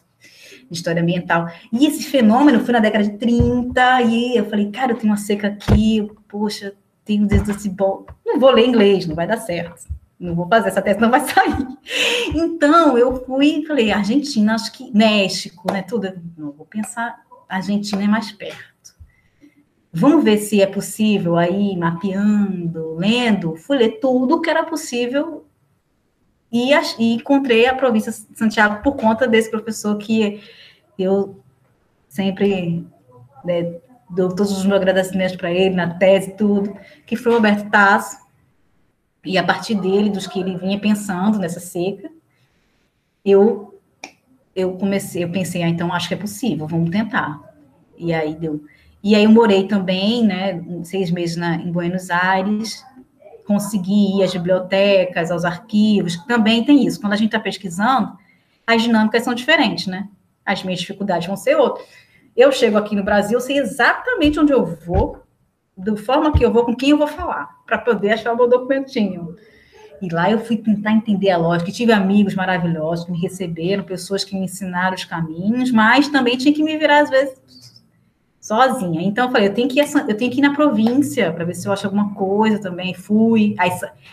de história ambiental. E esse fenômeno foi na década de 30, e eu falei, cara, eu tenho uma seca aqui, poxa, tenho bom. Não vou ler inglês, não vai dar certo. Não vou fazer essa tese, não vai sair. Então, eu fui falei, Argentina, acho que México, né? Tudo. Não, vou pensar, Argentina é mais perto. Vamos ver se é possível aí, mapeando, lendo. Fui ler tudo que era possível e, e encontrei a província de Santiago por conta desse professor que eu sempre né, dou todos os meus agradecimentos para ele, na tese, tudo, que foi o Roberto Tasso. E a partir dele, dos que ele vinha pensando nessa seca, eu eu comecei, eu pensei, ah, então acho que é possível, vamos tentar. E aí deu. E aí eu morei também, né, seis meses na, em Buenos Aires, consegui ir às bibliotecas, aos arquivos, também tem isso. Quando a gente está pesquisando, as dinâmicas são diferentes, né? As minhas dificuldades vão ser outras. Eu chego aqui no Brasil, sei exatamente onde eu vou, da forma que eu vou, com quem eu vou falar, para poder achar o meu documentinho. E lá eu fui tentar entender a lógica. tive amigos maravilhosos que me receberam, pessoas que me ensinaram os caminhos, mas também tinha que me virar, às vezes, sozinha. Então eu falei, eu tenho que ir, eu tenho que ir na província para ver se eu acho alguma coisa também. Fui. Aí,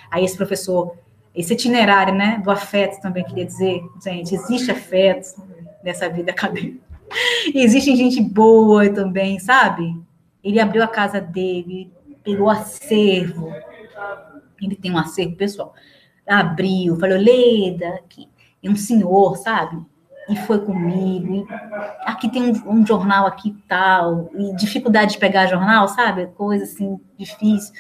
aí esse professor, esse itinerário, né, do afeto também queria dizer, gente, existe afeto nessa vida acadêmica. Existe gente boa também, sabe? Ele abriu a casa dele, pegou acervo. Ele tem um acervo pessoal. Abriu, falou, Leda, aqui. É um senhor, sabe? e foi comigo. E aqui tem um, um, jornal aqui tal, e dificuldade de pegar jornal, sabe? Coisa assim difícil.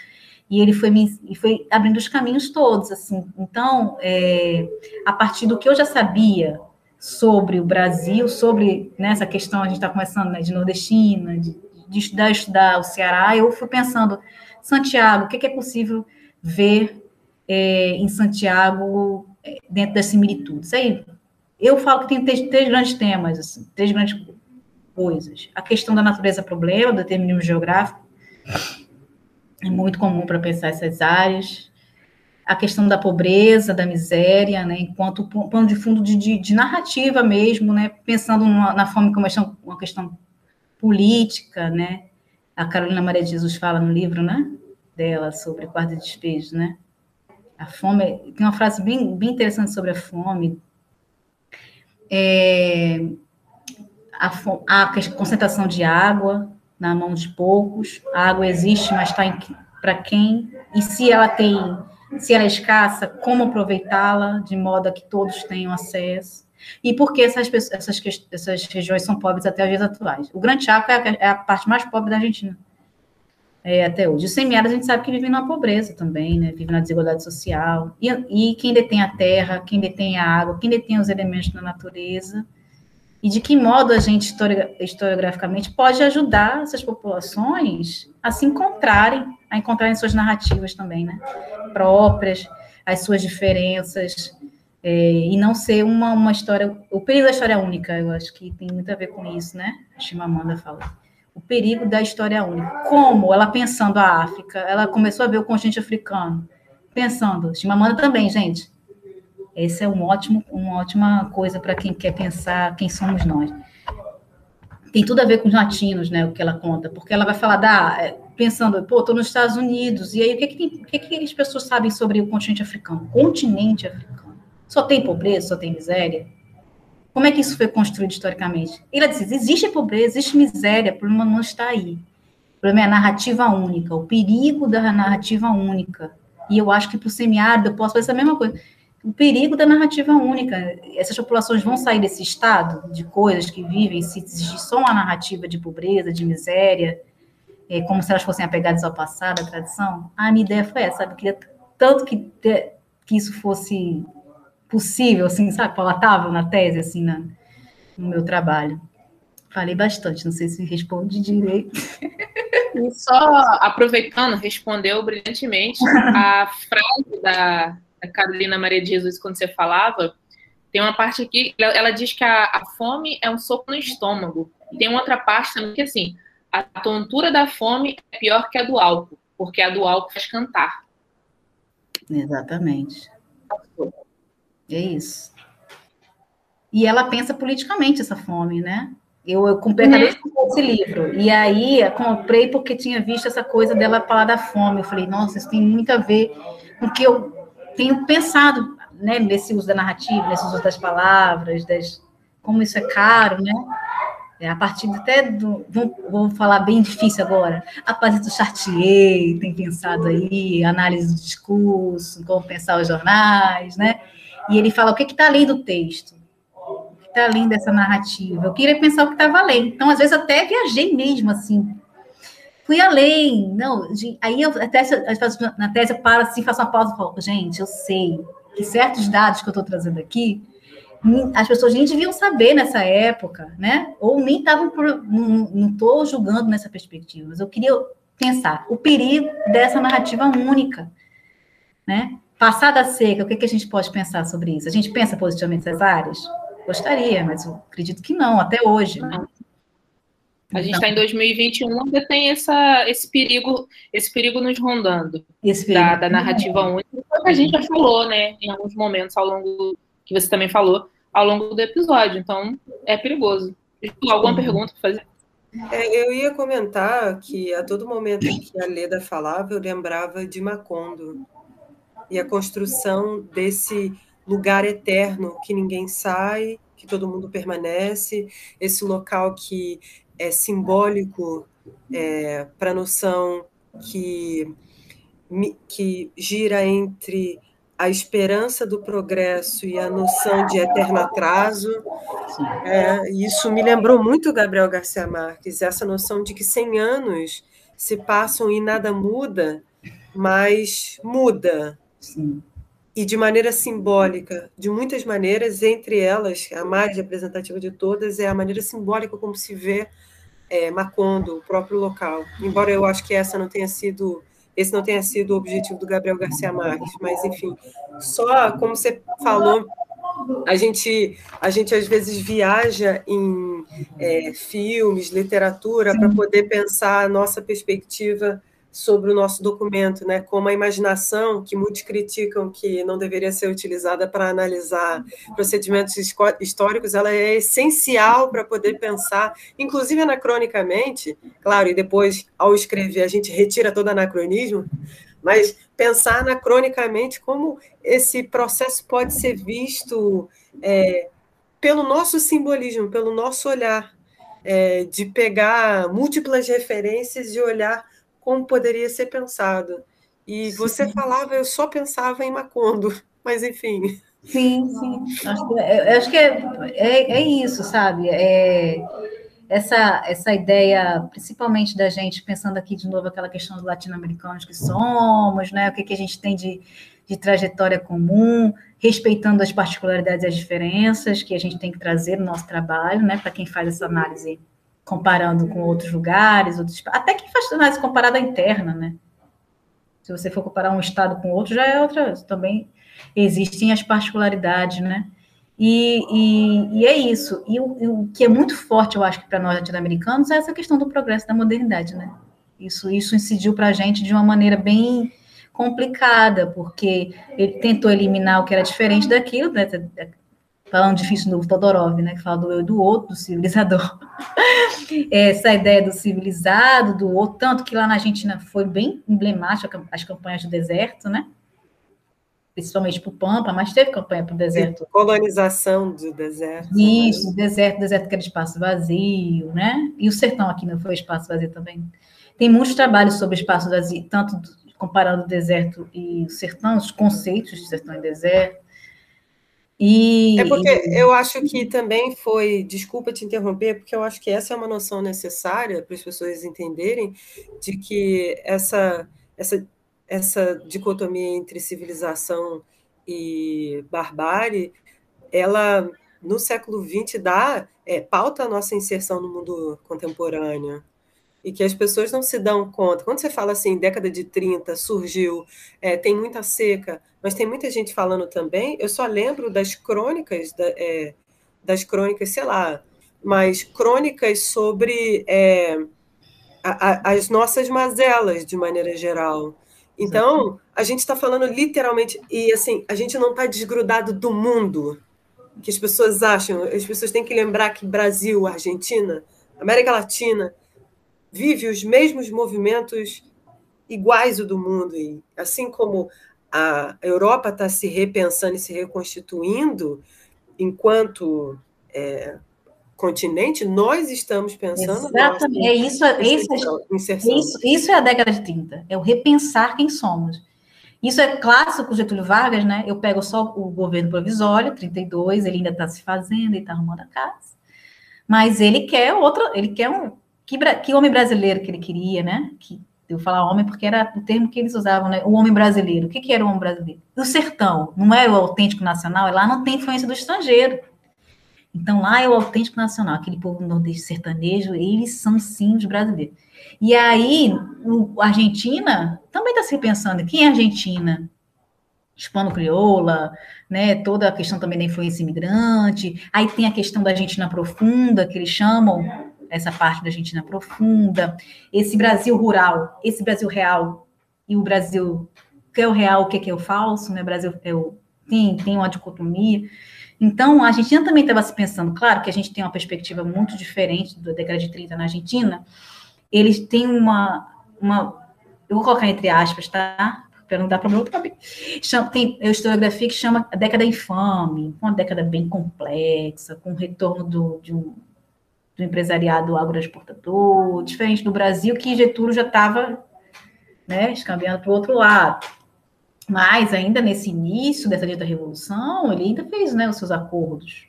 E ele foi me foi abrindo os caminhos todos, assim. Então, é, a partir do que eu já sabia sobre o Brasil, sobre nessa né, questão a gente está começando né, de nordestina, de, de, estudar, estudar o Ceará, eu fui pensando Santiago, o que, que é possível ver é, em Santiago é, dentro das similitudes? Aí eu falo que tem três, três grandes temas, assim, três grandes coisas. A questão da natureza-problema, do determinismo geográfico, é muito comum para pensar essas áreas. A questão da pobreza, da miséria, né, enquanto pano de fundo de, de, de narrativa mesmo, né, pensando numa, na fome como uma questão política, né, a Carolina Maria de Jesus fala no livro, né, dela sobre quarto de despejo, né, a fome, tem uma frase bem, bem interessante sobre a fome, é, a, a, concentração de água na mão de poucos, a água existe, mas está para quem? E se ela tem, se ela é escassa, como aproveitá-la de modo a que todos tenham acesso? E por que essas, essas, essas regiões são pobres até os dias atuais? O Grande Chaco é a, é a parte mais pobre da Argentina é, até hoje. O semiárido a gente sabe que vive numa pobreza também, né? Vive na desigualdade social. E, e quem detém a terra, quem detém a água, quem detém os elementos da natureza, e de que modo a gente, historiograficamente, pode ajudar essas populações a se encontrarem, a encontrarem suas narrativas também, né? Próprias, as suas diferenças, é, e não ser uma, uma história. O perigo da história única, eu acho que tem muito a ver com isso, né? A Chimamanda fala o perigo da história única. Como ela pensando a África, ela começou a ver o continente africano, pensando, Chimamanda também, gente. Esse é um ótimo, uma ótima coisa para quem quer pensar quem somos nós. Tem tudo a ver com os latinos, né, o que ela conta, porque ela vai falar da é, pensando, pô, estou nos Estados Unidos, e aí o que, que, tem, o que, que as pessoas sabem sobre o continente africano? Continente africano. Só tem pobreza, só tem miséria? Como é que isso foi construído historicamente? Ele diz: existe pobreza, existe miséria, o problema não está aí. O problema é a narrativa única, o perigo da narrativa única. E eu acho que para o semiárido eu posso fazer a mesma coisa. O perigo da narrativa única. Essas populações vão sair desse estado de coisas que vivem, se existe só uma narrativa de pobreza, de miséria, é, como se elas fossem apegadas ao passado, à tradição. A minha ideia foi essa, sabe? Eu queria tanto que, que isso fosse possível, assim, sabe, palatável na tese, assim, na, no meu trabalho. Falei bastante, não sei se responde direito. E só aproveitando, respondeu brilhantemente a frase da, da, Carolina Maria de Jesus quando você falava. Tem uma parte aqui, ela, ela diz que a, a, fome é um soco no estômago. E tem outra parte também que assim, a tontura da fome é pior que a do álcool, porque a do álcool faz cantar. Exatamente. É isso. E ela pensa politicamente essa fome, né? Eu, eu comprei uhum. esse livro. E aí comprei porque tinha visto essa coisa dela falar da fome. Eu falei, nossa, isso tem muito a ver com o que eu tenho pensado né, nesse uso da narrativa, nesse uso das palavras, das, como isso é caro, né? É, a partir até do. Vou, vou, falar bem difícil agora. A partir do Chartier, tem pensado aí, análise do discurso, como pensar os jornais, né? E ele fala o que está além do texto está além dessa narrativa. Eu queria pensar o que estava além. Então, às vezes, até viajei mesmo, assim. Fui além. Não, aí eu até na tese eu paro assim, faço uma pausa e falo, gente, eu sei que certos dados que eu estou trazendo aqui, as pessoas nem deviam saber nessa época, né? Ou nem estavam, não estou julgando nessa perspectiva, mas eu queria pensar o perigo dessa narrativa única, né? Passada a seca, o que, que a gente pode pensar sobre isso? A gente pensa positivamente nessas áreas? Gostaria, mas eu acredito que não, até hoje. Né? A gente está em 2021, ainda tem essa, esse perigo, esse perigo nos rondando esse perigo. Da, da narrativa única, que a gente já falou, né, em alguns momentos ao longo que você também falou ao longo do episódio. Então, é perigoso. Alguma pergunta para fazer? É, eu ia comentar que a todo momento que a Leda falava, eu lembrava de Macondo e a construção desse lugar eterno que ninguém sai, que todo mundo permanece, esse local que é simbólico é, para a noção que, que gira entre a esperança do progresso e a noção de eterno atraso. É, isso me lembrou muito Gabriel Garcia Marques, essa noção de que 100 anos se passam e nada muda, mas muda. Sim e de maneira simbólica, de muitas maneiras, entre elas, a mais representativa de todas é a maneira simbólica como se vê é, Macondo, o próprio local. Embora eu acho que essa não tenha sido esse não tenha sido o objetivo do Gabriel Garcia Marques, mas enfim, só como você falou, a gente a gente às vezes viaja em é, filmes, literatura para poder pensar a nossa perspectiva sobre o nosso documento, né, como a imaginação, que muitos criticam que não deveria ser utilizada para analisar procedimentos históricos, ela é essencial para poder pensar, inclusive anacronicamente, claro, e depois, ao escrever, a gente retira todo anacronismo, mas pensar anacronicamente como esse processo pode ser visto é, pelo nosso simbolismo, pelo nosso olhar, é, de pegar múltiplas referências e olhar como poderia ser pensado. E você falava, eu só pensava em Macondo, mas enfim. Sim, sim. Acho que, é, acho que é, é, é, isso, sabe? É, essa, essa ideia, principalmente da gente, pensando aqui de novo aquela questão dos latino-americanos que somos, né? O que, que a gente tem de, de trajetória comum, respeitando as particularidades e as diferenças que a gente tem que trazer no nosso trabalho, né? Para quem faz essa análise comparando com outros lugares, outros, até que faz análise comparada interna, né? Se você for comparar um estado com outro, já é outra, também existem as particularidades, né? E, e, e é isso. E o, e o, que é muito forte, eu acho para nós latino-americanos, é essa questão do progresso da modernidade, né? Isso, isso incidiu para a gente de uma maneira bem complicada, porque ele tentou eliminar o que era diferente daquilo, né? Falando difícil no Todorov, né, que fala do eu e do outro, do civilizador. Essa ideia do civilizado, do outro, tanto que lá na Argentina foi bem emblemática as campanhas do deserto, né? Principalmente para o Pampa, mas teve campanha para o deserto. Colonização do deserto. Isso, né? deserto, deserto que era espaço vazio, né? E o sertão aqui não foi espaço vazio também. Tem muitos trabalhos sobre espaço vazio, tanto comparando o deserto e o sertão, os conceitos de sertão e deserto. E, é porque eu acho que também foi, desculpa te interromper, porque eu acho que essa é uma noção necessária para as pessoas entenderem de que essa, essa, essa dicotomia entre civilização e barbárie, ela no século XX dá é, pauta a nossa inserção no mundo contemporâneo e que as pessoas não se dão conta. Quando você fala assim, década de 30 surgiu, é, tem muita seca, mas tem muita gente falando também. Eu só lembro das crônicas, da, é, das crônicas, sei lá, mas crônicas sobre é, a, a, as nossas mazelas, de maneira geral. Então, a gente está falando literalmente, e assim, a gente não está desgrudado do mundo que as pessoas acham. As pessoas têm que lembrar que Brasil, Argentina, América Latina vive os mesmos movimentos iguais ao do mundo. E assim como a Europa está se repensando e se reconstituindo enquanto é, continente, nós estamos pensando. Exatamente, é isso, é isso, isso, isso é a década de 30, é o repensar quem somos. Isso é clássico Getúlio Vargas, né? Eu pego só o governo provisório, 32, ele ainda está se fazendo, ele está arrumando a casa. Mas ele quer outra, ele quer um. Que, que homem brasileiro que ele queria, né? Que, eu falar homem porque era o termo que eles usavam, né? O homem brasileiro. O que, que era o homem brasileiro? O sertão, não é o autêntico nacional, lá não tem influência do estrangeiro. Então, lá é o autêntico nacional, aquele povo nordeste sertanejo, eles são sim os brasileiros. E aí, a Argentina também está se pensando, quem é a Argentina? Hispano-crioula, né, toda a questão também da influência imigrante, aí tem a questão da Argentina profunda, que eles chamam essa parte da Argentina profunda, esse Brasil rural, esse Brasil real, e o Brasil, que é o real, o que é o falso, né, Brasil é o, tem, tem uma dicotomia, então, a Argentina também estava se pensando, claro que a gente tem uma perspectiva muito diferente da década de 30 na Argentina, eles têm uma, uma eu vou colocar entre aspas, tá? Para não dar problema também. Tem a historiografia que chama a década infame, uma década bem complexa, com o retorno do, de um, do empresariado agroexportador, diferente do Brasil, que Getúlio já estava né, escambiando para o outro lado. Mas ainda nesse início dessa dita revolução, ele ainda fez né, os seus acordos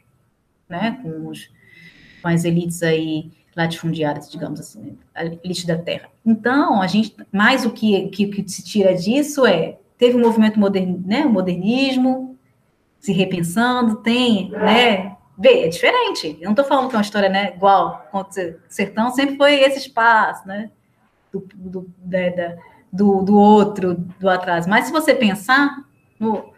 né, com, os, com as elites aí latifundiárias, digamos assim, a elite da terra. Então, a gente, mais o que, que, que se tira disso é, teve um movimento modern, né, modernismo, se repensando, tem, né, vê, é diferente. Eu não estou falando que é uma história, né, igual, sertão sempre foi esse espaço, né, do, do da, da do, do outro, do atraso. Mas se você pensar, no,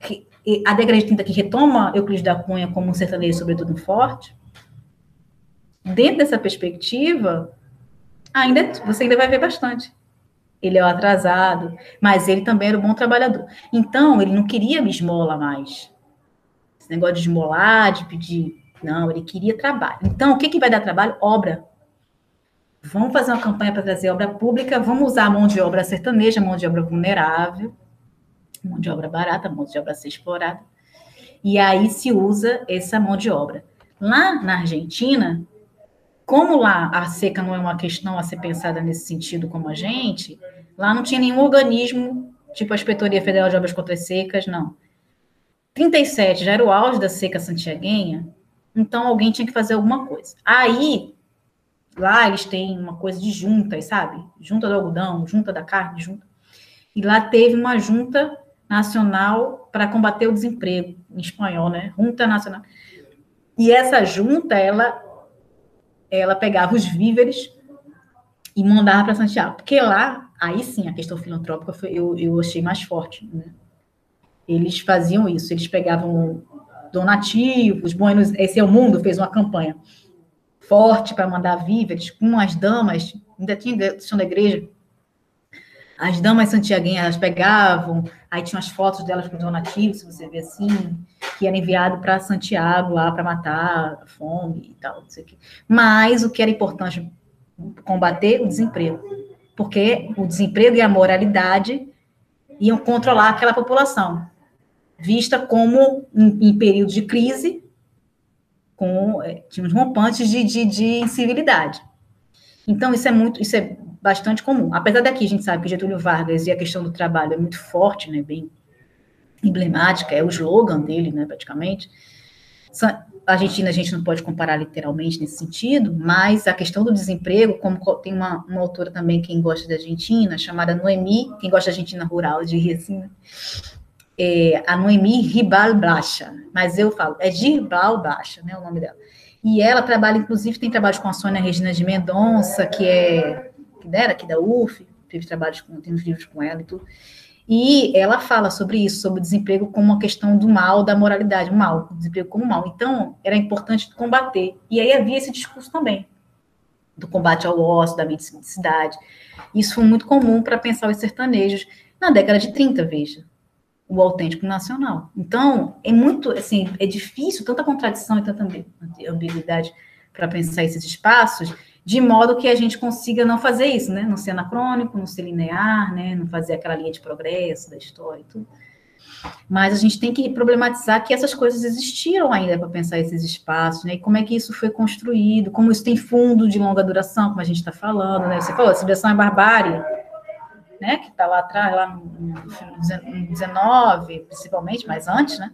que, a década de 30 que retoma Euclides da Cunha como um sertanejo, sobretudo forte, dentro dessa perspectiva, ainda você ainda vai ver bastante. Ele é o atrasado, mas ele também era um bom trabalhador. Então, ele não queria me esmola mais. Esse negócio de esmolar, de pedir. Não, ele queria trabalho. Então, o que, que vai dar trabalho? Obra. Vamos fazer uma campanha para trazer obra pública, vamos usar a mão de obra sertaneja, mão de obra vulnerável, mão de obra barata, mão de obra a ser explorada. E aí se usa essa mão de obra. Lá na Argentina, como lá a seca não é uma questão a ser pensada nesse sentido como a gente, lá não tinha nenhum organismo, tipo a Inspetoria Federal de Obras Contra as Secas, não. 37 já era o auge da seca santiaguenha, então alguém tinha que fazer alguma coisa. Aí Lá eles têm uma coisa de juntas, sabe? Junta do algodão, junta da carne, junta. E lá teve uma junta nacional para combater o desemprego, em espanhol, né? Junta Nacional. E essa junta, ela, ela pegava os víveres e mandava para Santiago. Porque lá, aí sim, a questão filantrópica foi, eu, eu achei mais forte, né? Eles faziam isso, eles pegavam donativos, Buenos, esse é o mundo, fez uma campanha forte para mandar víveres, com as damas, ainda tinha questão da igreja, as damas santiaguenhas, elas pegavam, aí tinham as fotos delas com donativos, se você vê assim, que era enviado para Santiago lá para matar a fome e tal, não sei o quê. Mas o que era importante combater o desemprego, porque o desemprego e a moralidade iam controlar aquela população, vista como em, em período de crise com é, tínhamos rompantes de, de, de incivilidade. Então, isso é muito, isso é bastante comum. Apesar daqui, a gente sabe que Getúlio Vargas e a questão do trabalho é muito forte, né, bem emblemática, é o slogan dele, né, praticamente. A Argentina a gente não pode comparar literalmente nesse sentido, mas a questão do desemprego, como tem uma, uma autora também, quem gosta da Argentina, chamada Noemi, quem gosta da Argentina rural, de rir assim, né? É, a Noemi Ribal Baixa, mas eu falo, é Girbal Baixa, né, o nome dela. E ela trabalha, inclusive, tem trabalhos com a Sônia Regina de Mendonça, que é que era aqui da UF, teve trabalhos com, tem uns livros com ela e tudo. E ela fala sobre isso, sobre o desemprego como uma questão do mal, da moralidade, o mal, o desemprego como mal. Então, era importante combater. E aí havia esse discurso também, do combate ao ócio, da mendicidade. Isso foi muito comum para pensar os sertanejos na década de 30, veja, o autêntico nacional. Então, é muito, assim, é difícil, tanta contradição e tanta ambiguidade para pensar esses espaços, de modo que a gente consiga não fazer isso, né? Não ser anacrônico, não ser linear, né? Não fazer aquela linha de progresso da história e tudo. Mas a gente tem que problematizar que essas coisas existiram ainda para pensar esses espaços, né? E como é que isso foi construído, como isso tem fundo de longa duração, como a gente está falando, né? Você falou, civilização é barbárie, né? Que está lá atrás, lá no 19, principalmente, mas antes, né?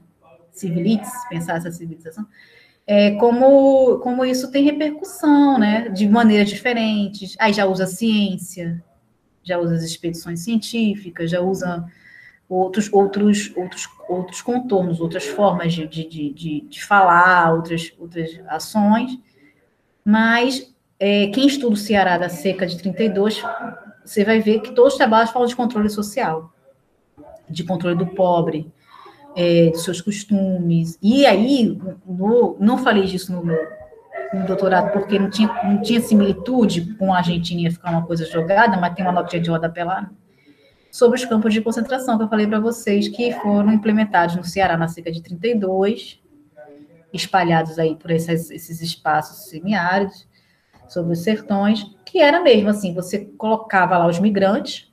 Civilites, pensar essa civilização. É, como, como isso tem repercussão, né? De maneiras diferentes. Aí já usa ciência, já usa as expedições científicas, já usa outros, outros, outros, outros contornos, outras formas de, de, de, de falar, outras, outras ações, mas é, quem estuda o Ceará da seca de 32, você vai ver que todos os trabalhos falam de controle social, de controle do pobre, é, dos seus costumes, e aí, no, não falei disso no meu no doutorado, porque não tinha, não tinha similitude com a Argentina, ia ficar uma coisa jogada, mas tem uma notinha de rodapé lá, sobre os campos de concentração que eu falei para vocês, que foram implementados no Ceará na cerca de 32, espalhados aí por esses, esses espaços semiáridos, sobre os sertões, que era mesmo assim, você colocava lá os migrantes,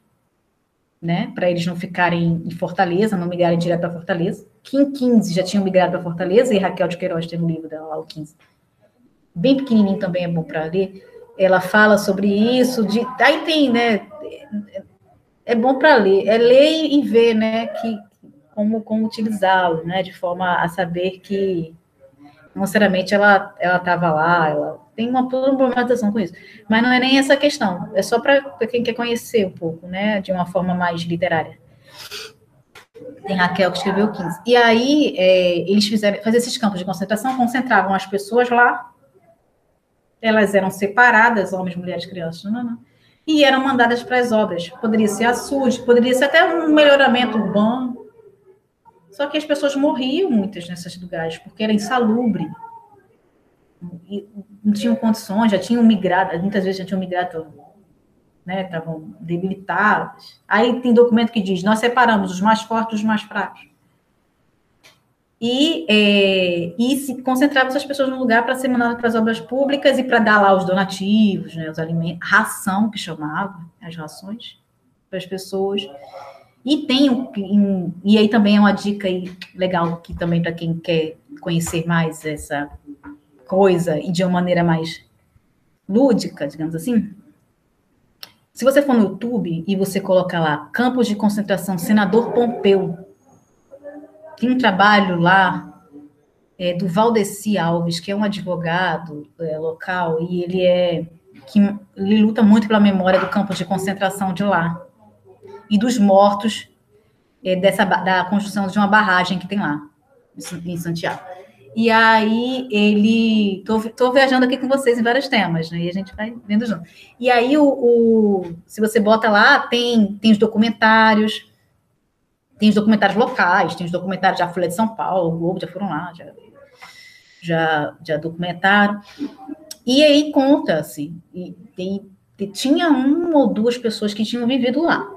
né, para eles não ficarem em Fortaleza, não migrarem direto para Fortaleza, que em 15 já tinham migrado para Fortaleza, e Raquel de Queiroz tem um livro dela lá, o 15, bem pequenininho também é bom para ler, ela fala sobre isso, de, aí tem, né, é bom para ler, é ler e ver, né, que, como, como utilizá-lo, né, de forma a saber que, não necessariamente, ela estava lá, ela tem uma problematização com isso, mas não é nem essa questão, é só para quem quer conhecer um pouco, né, de uma forma mais literária. Tem Raquel que escreveu 15. E aí, é, eles fizeram, fazer esses campos de concentração, concentravam as pessoas lá, elas eram separadas, homens, mulheres, crianças, não, não, e eram mandadas para as obras. Poderia ser açude, poderia ser até um melhoramento urbano. Só que as pessoas morriam muitas nesses lugares, porque era insalubre. Não tinham condições, já tinham migrado, muitas vezes já tinham migrado, né, estavam debilitados. Aí tem documento que diz: nós separamos os mais fortes dos mais fracos e, é, e se concentrava essas pessoas no lugar para ser mandado para as obras públicas e para dar lá os donativos, né, os alimentos, ração que chamava, as rações para as pessoas. E tem um, e aí também é uma dica legal que também para quem quer conhecer mais essa coisa e de uma maneira mais lúdica, digamos assim. Se você for no YouTube e você colocar lá Campos de Concentração Senador Pompeu, tem um trabalho lá é, do Valdeci Alves, que é um advogado é, local, e ele é que ele luta muito pela memória do campo de concentração de lá e dos mortos é, dessa da construção de uma barragem que tem lá em Santiago. E aí ele tô viajando aqui com vocês em vários temas, né? E a gente vai vendo junto. E aí o, o se você bota lá tem tem os documentários, tem os documentários locais, tem os documentários da Folha de São Paulo, o Globo já foram lá, já, já, já documentaram. E aí conta-se, e, e, tinha uma ou duas pessoas que tinham vivido lá.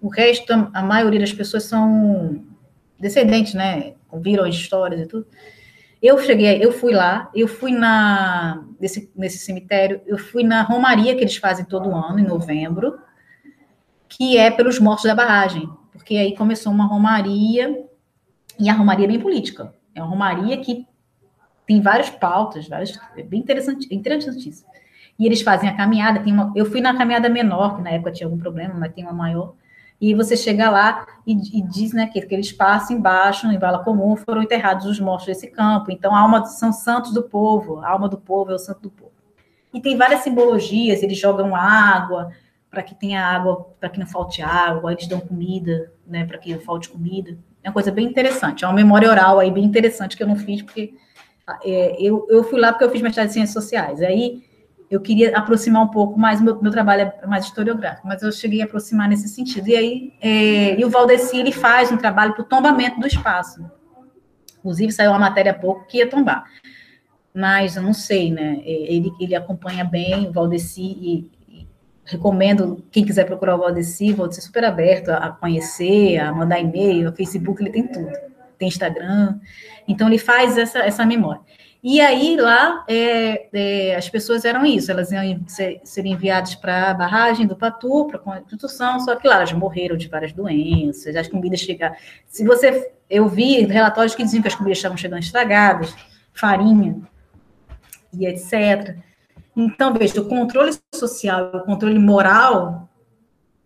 O resto, a, a maioria das pessoas são descendentes, né? Viram as histórias e tudo. Eu cheguei, eu fui lá, eu fui na nesse, nesse cemitério, eu fui na romaria que eles fazem todo ano, em novembro, que é pelos mortos da barragem porque aí começou uma romaria, e a romaria é bem política. É uma romaria que tem várias pautas, várias, é bem interessante, interessantíssimo. E eles fazem a caminhada, tem uma, eu fui na caminhada menor, que na época tinha algum problema, mas tem uma maior, e você chega lá e, e diz né, que aquele espaço embaixo, em vala comum, foram enterrados os mortos desse campo. Então, a alma são santos do povo, a alma do povo é o santo do povo. E tem várias simbologias, eles jogam água, para que tenha água, para que não falte água, eles dão comida, né, para que não falte comida. É uma coisa bem interessante, é uma memória oral aí bem interessante que eu não fiz, porque é, eu, eu fui lá porque eu fiz mestrado em ciências sociais. Aí eu queria aproximar um pouco mais, meu, meu trabalho é mais historiográfico, mas eu cheguei a aproximar nesse sentido. E aí, é, e o Valdeci, ele faz um trabalho para o tombamento do espaço. Inclusive, saiu uma matéria há pouco que ia tombar. Mas eu não sei, né? Ele, ele acompanha bem o Valdeci e recomendo, quem quiser procurar o Valdeci, vou ser super aberto a conhecer, a mandar e-mail, o Facebook, ele tem tudo. Tem Instagram. Então, ele faz essa, essa memória. E aí, lá, é, é, as pessoas eram isso, elas iam ser, ser enviadas para a barragem do Patu, para a Constituição, só que lá elas morreram de várias doenças, as comidas chegaram... Se você... Eu vi relatórios que diziam que as comidas estavam chegando estragadas, farinha e etc., então, veja, o controle social, o controle moral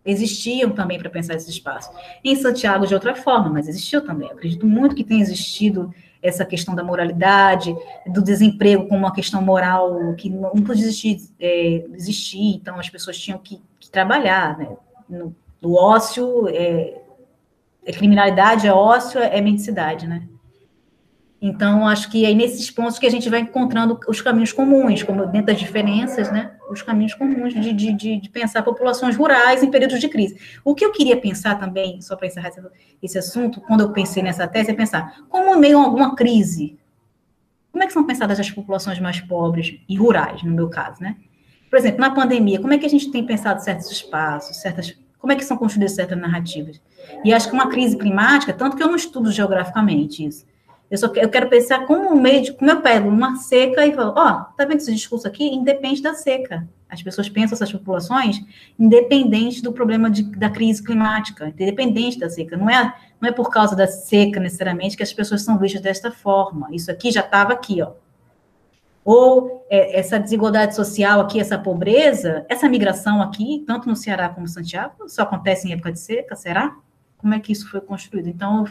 existiam também para pensar esse espaço. Em Santiago, de outra forma, mas existiu também. Eu acredito muito que tenha existido essa questão da moralidade, do desemprego como uma questão moral que não podia existir, é, existir então as pessoas tinham que, que trabalhar, né? No, no ócio, é, é criminalidade, é ócio, é mendicidade, né? Então, acho que é nesses pontos que a gente vai encontrando os caminhos comuns, como dentro das diferenças, né? Os caminhos comuns de, de, de, de pensar populações rurais em períodos de crise. O que eu queria pensar também, só para encerrar esse assunto, quando eu pensei nessa tese, é pensar como meio a alguma crise, como é que são pensadas as populações mais pobres e rurais, no meu caso, né? Por exemplo, na pandemia, como é que a gente tem pensado certos espaços, certas, como é que são construídas certas narrativas? E acho que uma crise climática, tanto que eu não estudo geograficamente isso, eu, só, eu quero pensar como um meio como eu pego uma seca e falo, ó, oh, tá vendo esse discurso aqui? Independe da seca. As pessoas pensam essas populações independente do problema de, da crise climática, independente da seca. Não é, não é por causa da seca, necessariamente, que as pessoas são vistas desta forma. Isso aqui já estava aqui, ó. Ou é, essa desigualdade social aqui, essa pobreza, essa migração aqui, tanto no Ceará como em Santiago, só acontece em época de seca, será? Como é que isso foi construído? Então,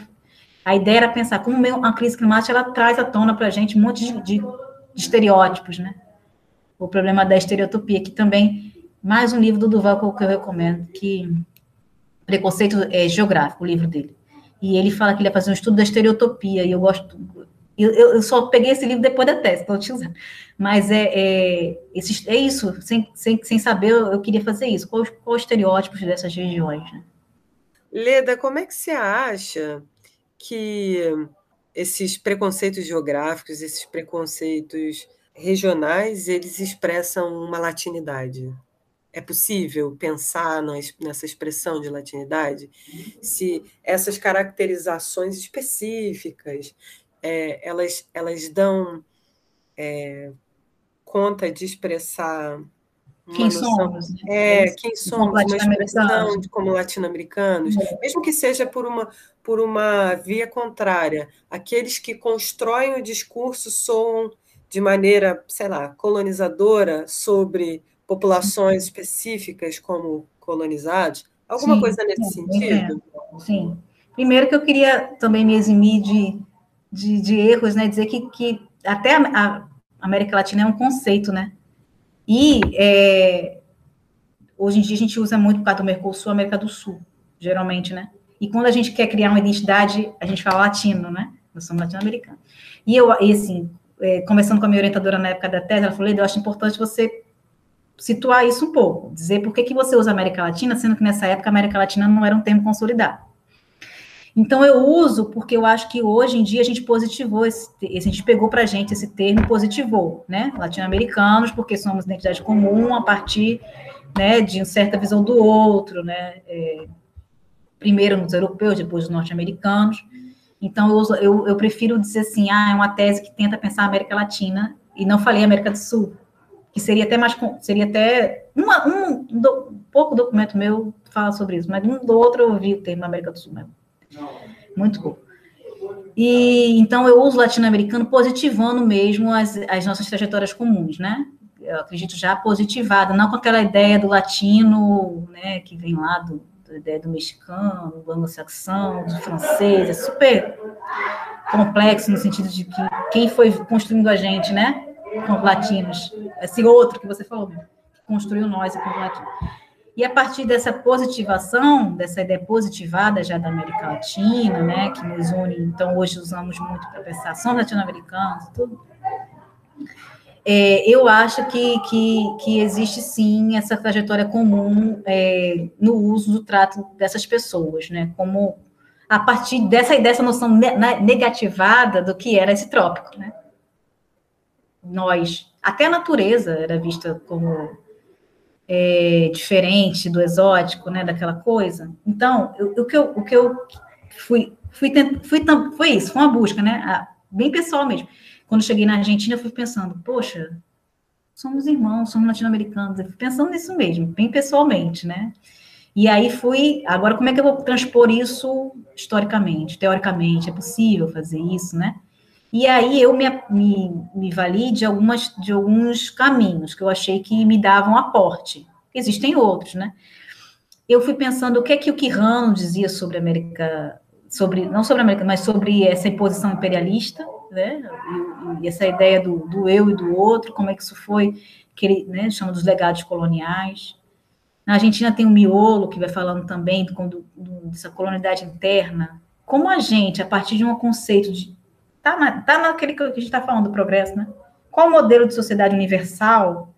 a ideia era pensar como a crise climática ela traz à tona para a gente um monte de, de, estereótipos, né? O problema da estereotopia, que também, mais um livro do Duval que eu recomendo, que Preconceito é, Geográfico, o livro dele. E ele fala que ele ia fazer um estudo da estereotopia, e eu gosto. Eu, eu só peguei esse livro depois da tese, estou utilizando. Mas é, é, é isso, sem, sem, sem saber, eu, eu queria fazer isso. Quais os estereótipos dessas regiões? Né? Leda, como é que você acha que esses preconceitos geográficos, esses preconceitos regionais, eles expressam uma latinidade. É possível pensar nessa expressão de latinidade? Se essas caracterizações específicas, é, elas, elas dão é, conta de expressar quem noção, somos. Né? É, quem somos, uma expressão de como latino-americanos, é. mesmo que seja por uma, por uma via contrária. Aqueles que constroem o discurso soam de maneira, sei lá, colonizadora sobre populações específicas como colonizados? Alguma Sim, coisa nesse sentido? É. Sim. Primeiro que eu queria também me eximir de, de, de erros, né? Dizer que, que até a América Latina é um conceito, né? E é, hoje em dia a gente usa muito por causa do Mercosul, América do Sul, geralmente, né? E quando a gente quer criar uma identidade, a gente fala latino, né? Nós somos latino-americanos. E eu, e assim, é, conversando com a minha orientadora na época da tese, ela falou, eu acho importante você situar isso um pouco, dizer por que, que você usa América Latina, sendo que nessa época a América Latina não era um termo consolidado. Então, eu uso porque eu acho que hoje em dia a gente positivou, esse, a gente pegou para a gente esse termo positivou, né? Latino-americanos, porque somos identidade comum a partir né, de uma certa visão do outro, né? É, primeiro nos europeus, depois nos norte-americanos. Então, eu, uso, eu, eu, prefiro dizer assim, ah, é uma tese que tenta pensar a América Latina, e não falei América do Sul, que seria até mais, seria até, uma, um, pouco documento meu fala sobre isso, mas um do outro eu vi o termo América do Sul mesmo. Muito bom. E então eu uso latino-americano positivando mesmo as, as nossas trajetórias comuns, né? Eu acredito já positivada, não com aquela ideia do latino, né, que vem lá do, da ideia do mexicano, do anglo-saxão, do francês, é super complexo no sentido de que quem foi construindo a gente, né, com latinos, esse outro que você falou, que construiu nós com latinos. E a partir dessa positivação, dessa ideia positivada já da América Latina, né, que nos une, então hoje usamos muito para pensar, são latino-americanos, tudo. É, eu acho que, que, que, existe sim essa trajetória comum é, no uso do trato dessas pessoas, né? Como a partir dessa, dessa noção negativada do que era esse trópico, né? Nós, até a natureza era vista como é, diferente do exótico, né, daquela coisa. Então, o, que eu, o que eu fui, fui, tent, fui, foi isso, foi uma busca, né, bem pessoal mesmo. Quando cheguei na Argentina, eu fui pensando, poxa, somos irmãos, somos latino-americanos, eu fui pensando nisso mesmo, bem pessoalmente, né, e aí fui, agora como é que eu vou transpor isso historicamente, teoricamente, é possível fazer isso, né? E aí eu me, me, me vali de, algumas, de alguns caminhos que eu achei que me davam aporte. Existem outros, né? Eu fui pensando o que é que o Quirrano dizia sobre a América, sobre, não sobre a América, mas sobre essa imposição imperialista, né? E, e essa ideia do, do, eu e do outro, como é que isso foi, que ele né, chama dos legados coloniais. Na Argentina tem o miolo, que vai falando também do, do, dessa colonialidade interna. Como a gente, a partir de um conceito de Está na, tá naquele que a gente está falando do progresso, né? Qual o modelo de sociedade universal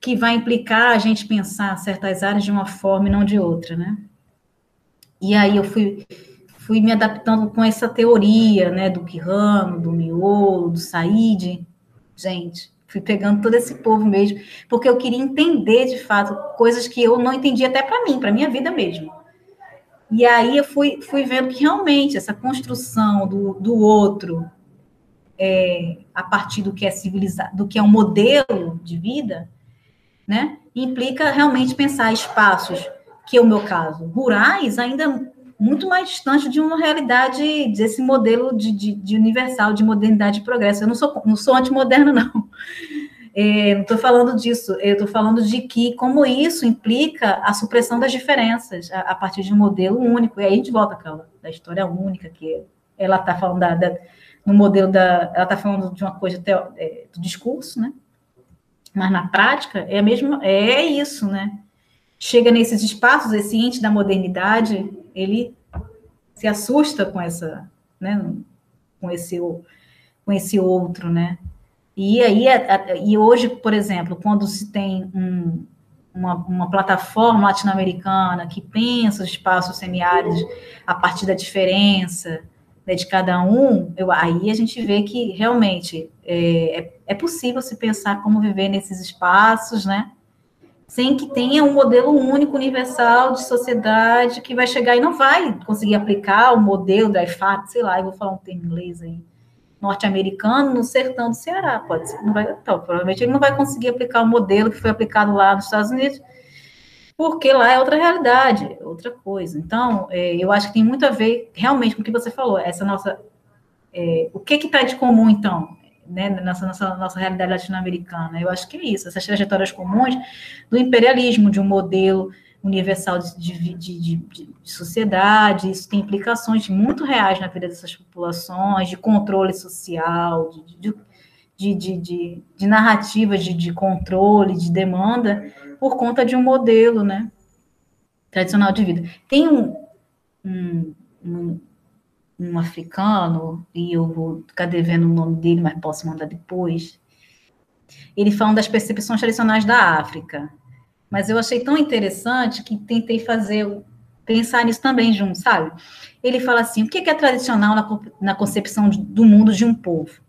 que vai implicar a gente pensar certas áreas de uma forma e não de outra, né? E aí eu fui, fui me adaptando com essa teoria, né, do Quirrano, do Miolo, do Said. Gente, fui pegando todo esse povo mesmo, porque eu queria entender de fato coisas que eu não entendia até para mim, para minha vida mesmo. E aí eu fui, fui vendo que realmente essa construção do, do outro, é, a partir do que é civilizado, do que é um modelo de vida, né, implica realmente pensar espaços que é o meu caso, rurais, ainda muito mais distante de uma realidade desse modelo de, de, de universal, de modernidade e progresso. Eu não sou, não sou antimoderna, não. É, não estou falando disso, eu estou falando de que como isso implica a supressão das diferenças a, a, partir de um modelo único. E aí a gente volta àquela da história única, que ela está falando da, da, no modelo da. Ela está falando de uma coisa é, do discurso, né? Mas na prática é a mesma, é isso, né? Chega nesses espaços, esse ente da modernidade, ele se assusta com essa, né? Com esse, com esse outro, né? E aí, e hoje, por exemplo, quando se tem um, uma, uma, plataforma latino-americana que pensa os espaços semiáridos a partir da diferença né, de cada um, eu, aí a gente vê que realmente é, é, é, possível se pensar como viver nesses espaços, né? Sem que tenha um modelo único, universal de sociedade que vai chegar e não vai conseguir aplicar o modelo da IFAT, sei lá, eu vou falar um termo inglês aí, norte-americano no sertão do Ceará. Pode ser, não vai, então, provavelmente ele não vai conseguir aplicar o modelo que foi aplicado lá nos Estados Unidos, porque lá é outra realidade, outra coisa. Então, é, eu acho que tem muito a ver realmente com o que você falou, essa nossa. É, o que que está de comum, então, né, nessa nossa, nossa realidade latino-americana? Eu acho que é isso, essas trajetórias comuns do imperialismo, de um modelo universal de, de, de, de, sociedade, isso tem implicações muito reais na vida dessas populações, de controle social, de, de, de, de controle, de demanda, por conta de um modelo né, tradicional de vida. Tem um, um, um, um africano, e eu vou ficar devendo o nome dele, mas posso mandar depois, ele fala das percepções tradicionais da África, mas eu achei tão interessante que tentei fazer, pensar nisso também junto, sabe? Ele fala assim: o que é tradicional na, na concepção do mundo de um povo?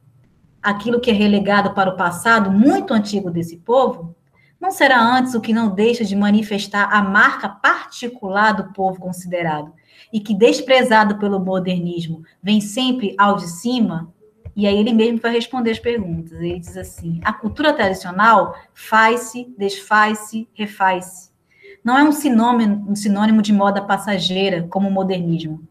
Aquilo que é relegado para o passado muito antigo desse povo não será antes o que não deixa de manifestar a marca particular do povo considerado, e que, desprezado pelo modernismo, vem sempre ao de cima, e aí ele mesmo vai responder as perguntas. Ele diz assim: a cultura tradicional faz-se, desfaz-se, refaz-se. Não é um sinônimo, um sinônimo de moda passageira, como o modernismo.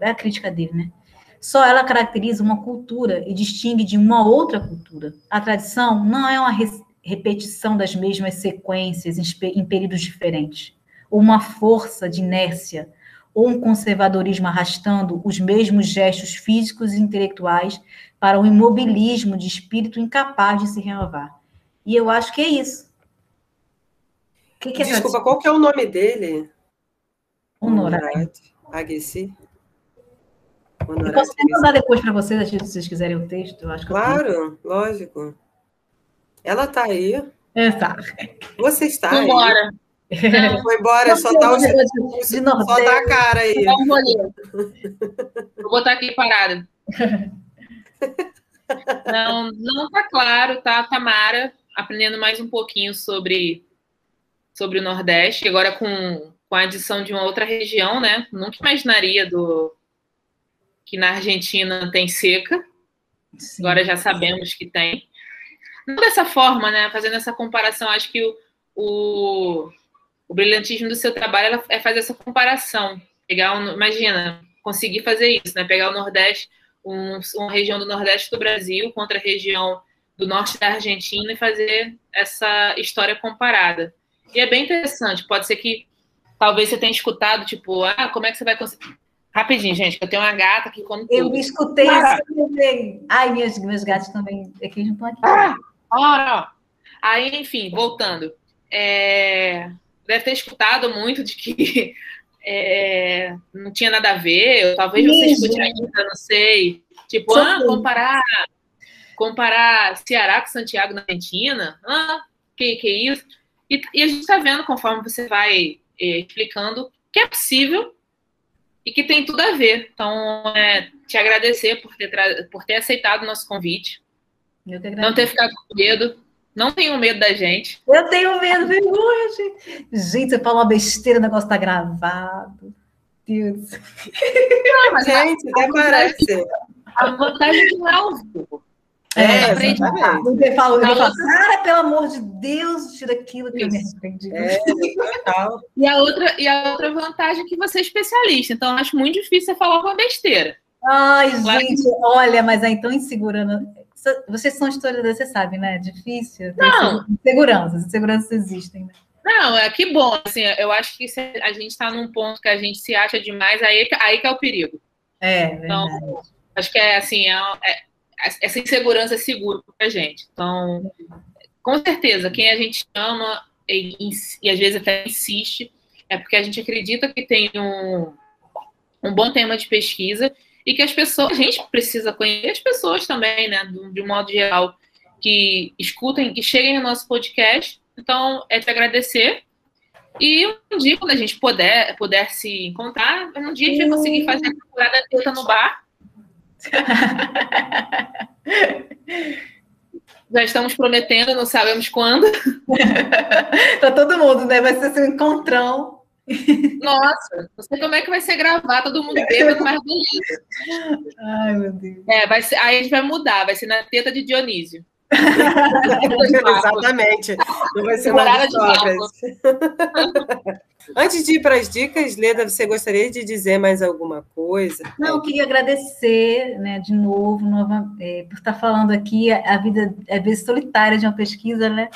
É a crítica dele, né? Só ela caracteriza uma cultura e distingue de uma outra cultura. A tradição não é uma repetição das mesmas sequências em períodos diferentes, ou uma força de inércia ou um conservadorismo arrastando os mesmos gestos físicos e intelectuais para um imobilismo de espírito incapaz de se renovar. E eu acho que é isso. Que que é Desculpa, qual que é o nome dele? Honorat. Agueci. Eu posso até mandar depois para vocês, se vocês quiserem o texto. Eu acho claro, lógico. Ela está aí. É, tá. Você está Vambora. aí. Não, foi embora, só tá, o, de só tá a cara aí. Vou botar aqui parada. Não, não tá claro, tá, Tamara? Aprendendo mais um pouquinho sobre sobre o Nordeste, agora com, com a adição de uma outra região, né? Nunca imaginaria do que na Argentina tem seca. Sim. Agora já sabemos que tem. Não dessa forma, né? Fazendo essa comparação, acho que o, o, o brilhantismo do seu trabalho é fazer essa comparação. Pegar um, imagina, conseguir fazer isso, né? Pegar o Nordeste, um, uma região do Nordeste do Brasil contra a região do norte da Argentina e fazer essa história comparada. E é bem interessante. Pode ser que talvez você tenha escutado, tipo, ah, como é que você vai conseguir. Rapidinho, gente, que eu tenho uma gata que come tudo. Eu escutei ah. isso Ai, meus, meus gatos também aqui não estão aqui. Ah, ó. Aí, enfim, voltando. É... Deve ter escutado muito de que é... não tinha nada a ver, talvez você escute ainda, não sei. Tipo, ah, comparar, comparar Ceará com Santiago na Argentina? Ah, que, que isso? E, e a gente está vendo, conforme você vai é, explicando, que é possível e que tem tudo a ver. Então, é, te agradecer por ter, por ter aceitado o nosso convite. Não ter ficado com medo. Não tenho medo da gente. Eu tenho medo, vergonha, gente. Gente, você falou uma besteira, o negócio tá gravado. Deus. Não, mas gente, até parece. A vantagem de não é ao vivo. É, é exatamente. Você fala, ele fala, cara, pelo amor de Deus, tira aquilo que Isso. eu me arrependi. É, e, a outra, e a outra vantagem é que você é especialista, então acho muito difícil você falar uma besteira. Ai, claro gente, que... olha, mas aí tão insegurando. Vocês são historiadores, você sabe, né? É difícil. Não. Seguranças, seguranças existem, né? Não, é que bom, assim, eu acho que a gente está num ponto que a gente se acha demais, aí, aí que é o perigo. É, então, verdade. acho que é assim, é, é essa insegurança é segura para a gente. Então, com certeza, quem a gente ama e, e, às vezes até insiste é porque a gente acredita que tem um, um bom tema de pesquisa e que as pessoas, a gente precisa conhecer as pessoas também, né, de um modo geral, que escutem, que cheguem no nosso podcast. Então, é te agradecer. E um dia, quando a gente puder, puder se encontrar, um dia a gente vai conseguir fazer a temporada teta no bar Já estamos prometendo, não sabemos quando. Para todo mundo, né? Vai ser assim, um encontrão. Nossa, não sei como é que vai ser gravar, todo mundo bêbado, mas beleza. Ai, meu Deus. É, vai ser, aí a gente vai mudar, vai ser na teta de Dionísio. Exatamente. Não vai ser nada de Antes de ir para as dicas, Leda, você gostaria de dizer mais alguma coisa? Não, eu queria agradecer, né, de novo, nova, é, por estar falando aqui. A, vida é vezes solitária de uma pesquisa, né?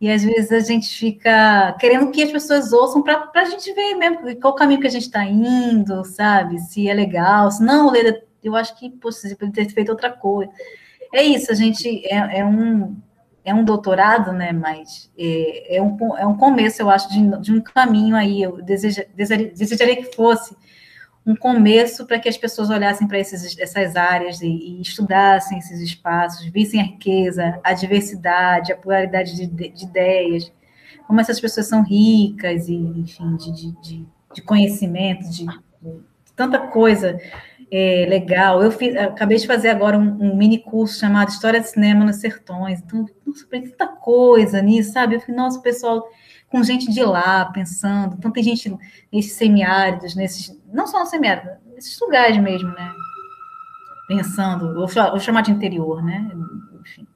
E às vezes a gente fica querendo que as pessoas ouçam para a gente ver mesmo qual caminho que a gente está indo, sabe? Se é legal, se não, Leda, eu acho que poxa, poderia ter feito outra coisa. É isso, a gente é, é um é um doutorado, né? Mas é, é, um, é um começo, eu acho, de, de um caminho aí. Eu deseja, desejaria, desejaria que fosse um começo para que as pessoas olhassem para essas áreas e, e, estudassem esses espaços, vissem a riqueza, a diversidade, a pluralidade de, de, de ideias, como essas pessoas são ricas e, enfim, de, de, de conhecimento, de, tanta coisa é, legal. Eu fiz, acabei de fazer agora um, um, mini curso chamado História de Cinema nos Sertões. Então, nossa, tanta coisa nisso, sabe? Eu falei, nossa, pessoal, com gente de lá pensando. Então, tem gente nesses semiáridos, nesses, não só no semiárido, nesses lugares mesmo, né? Pensando, vou, chamar de interior, né? Enfim,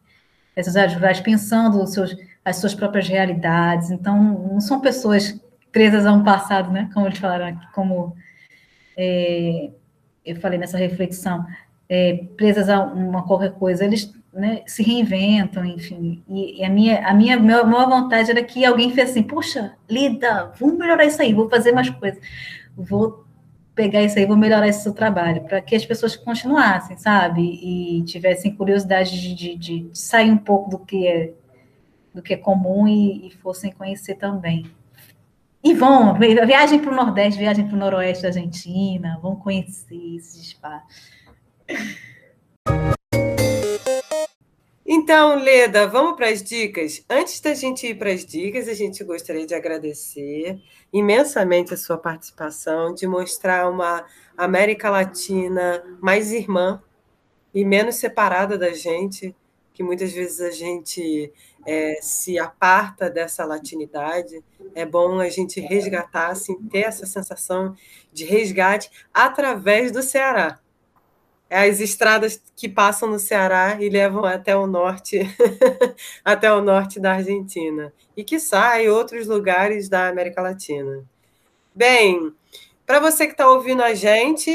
essas áreas rurais pensando seus, as suas próprias realidades. Então, não são pessoas presas a um passado, né? Como eles falaram aqui, como. É, eu falei nessa reflexão, é, presas a uma qualquer coisa, eles né, se reinventam, enfim. E, e, a minha, a minha maior vontade era que alguém fizesse assim, puxa, Lida, vamos melhorar isso aí, vou fazer mais coisas, vou pegar isso aí, vou melhorar esse seu trabalho, para que as pessoas continuassem, sabe? E tivessem curiosidade de, de, de, sair um pouco do que é do que é comum e, e fossem conhecer também. E vão, viagem para o Nordeste, viagem para o Noroeste da Argentina, vão conhecer esses espaços. Então, Leda, vamos para as dicas? Antes da gente ir para as dicas, a gente gostaria de agradecer imensamente a sua participação, de mostrar uma América Latina mais irmã e menos separada da gente, que muitas vezes a gente é, se aparta dessa latinidade. É bom a gente resgatar, assim, ter essa sensação de resgate através do Ceará. É as estradas que passam no Ceará e levam até o norte, até o norte da Argentina. E que sai outros lugares da América Latina. Bem, para você que está ouvindo a gente,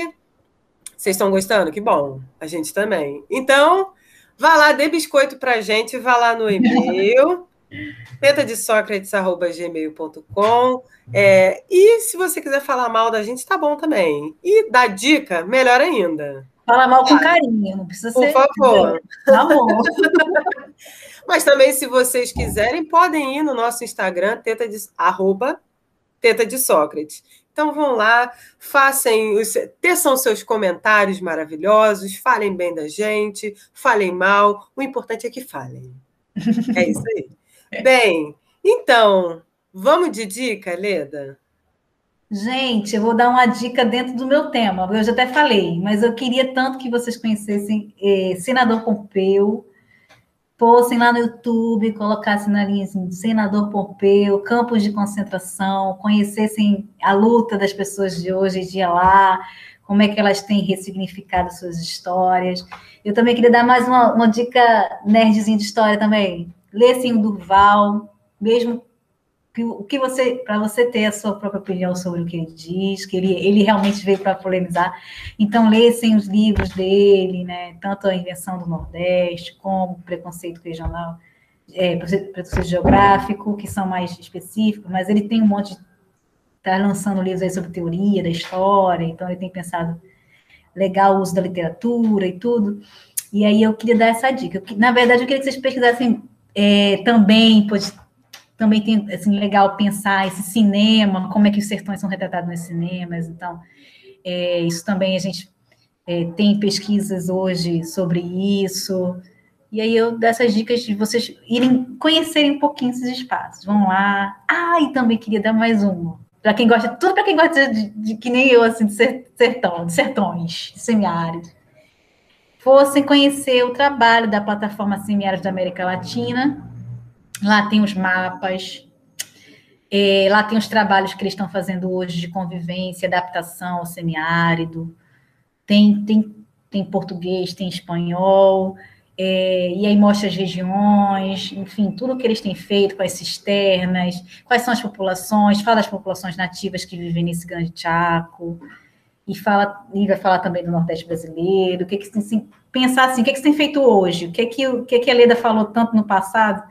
vocês estão gostando? Que bom, a gente também. Então, vá lá, dê biscoito para a gente, vá lá no e-mail, tentadesocrates.gmail.com é, e se você quiser falar mal da gente, tá bom também. E dar dica, melhor ainda. Fala mal com carinho, não precisa Por ser. Por favor. Tá bom. Mas também, se vocês quiserem, podem ir no nosso Instagram, teta de, arroba, teta de Sócrates. Então vão lá, façam os, teçam seus comentários maravilhosos, falem bem da gente, falem mal. O importante é que falem. É isso aí. Bem, então, vamos de dica, Leda? Gente, eu vou dar uma dica dentro do meu tema. Eu já até falei, mas eu queria tanto que vocês conhecessem eh, Senador Pompeu, fossem lá no YouTube, colocassem na linha assim, Senador Pompeu, campos de concentração, conhecessem a luta das pessoas de hoje em dia lá, como é que elas têm ressignificado suas histórias. Eu também queria dar mais uma, uma dica nerdzinha de história também. Lessem o Durval, mesmo o que você, para você ter a sua própria opinião sobre o que ele diz, que ele, ele realmente veio para polemizar. Então, lessem os livros dele, né? Tanto a invenção do Nordeste, como preconceito regional, é, preconceito geográfico, que são mais específicos, mas ele tem um monte de. Está lançando livros aí sobre teoria da história, então ele tem pensado legal o uso da literatura e tudo. E aí eu queria dar essa dica. Na verdade, eu queria que vocês pesquisassem é, também, pois também tem assim legal pensar esse cinema, como é que os sertões são retratados nos cinemas. Então, é, isso também a gente é, tem pesquisas hoje sobre isso. E aí eu dessas dicas de vocês irem conhecerem um pouquinho esses espaços. Vão lá. Ah, e também queria dar mais uma. Para quem gosta, tudo para quem gosta de, de, que nem eu, assim, de sertão, de sertões, de semiáridos. Fossem conhecer o trabalho da plataforma Semiáridos da América Latina, Lá tem os mapas, é, lá tem os trabalhos que eles estão fazendo hoje de convivência, adaptação ao semiárido. Tem, tem, tem português, tem espanhol, é, e aí mostra as regiões, enfim, tudo que eles têm feito com as cisternas, quais são as populações, fala das populações nativas que vivem nesse grande Chaco, e, fala, e vai falar também do Nordeste brasileiro, o que, que assim, pensar assim, o que, que se tem feito hoje, o que, que, o que, que a Leda falou tanto no passado,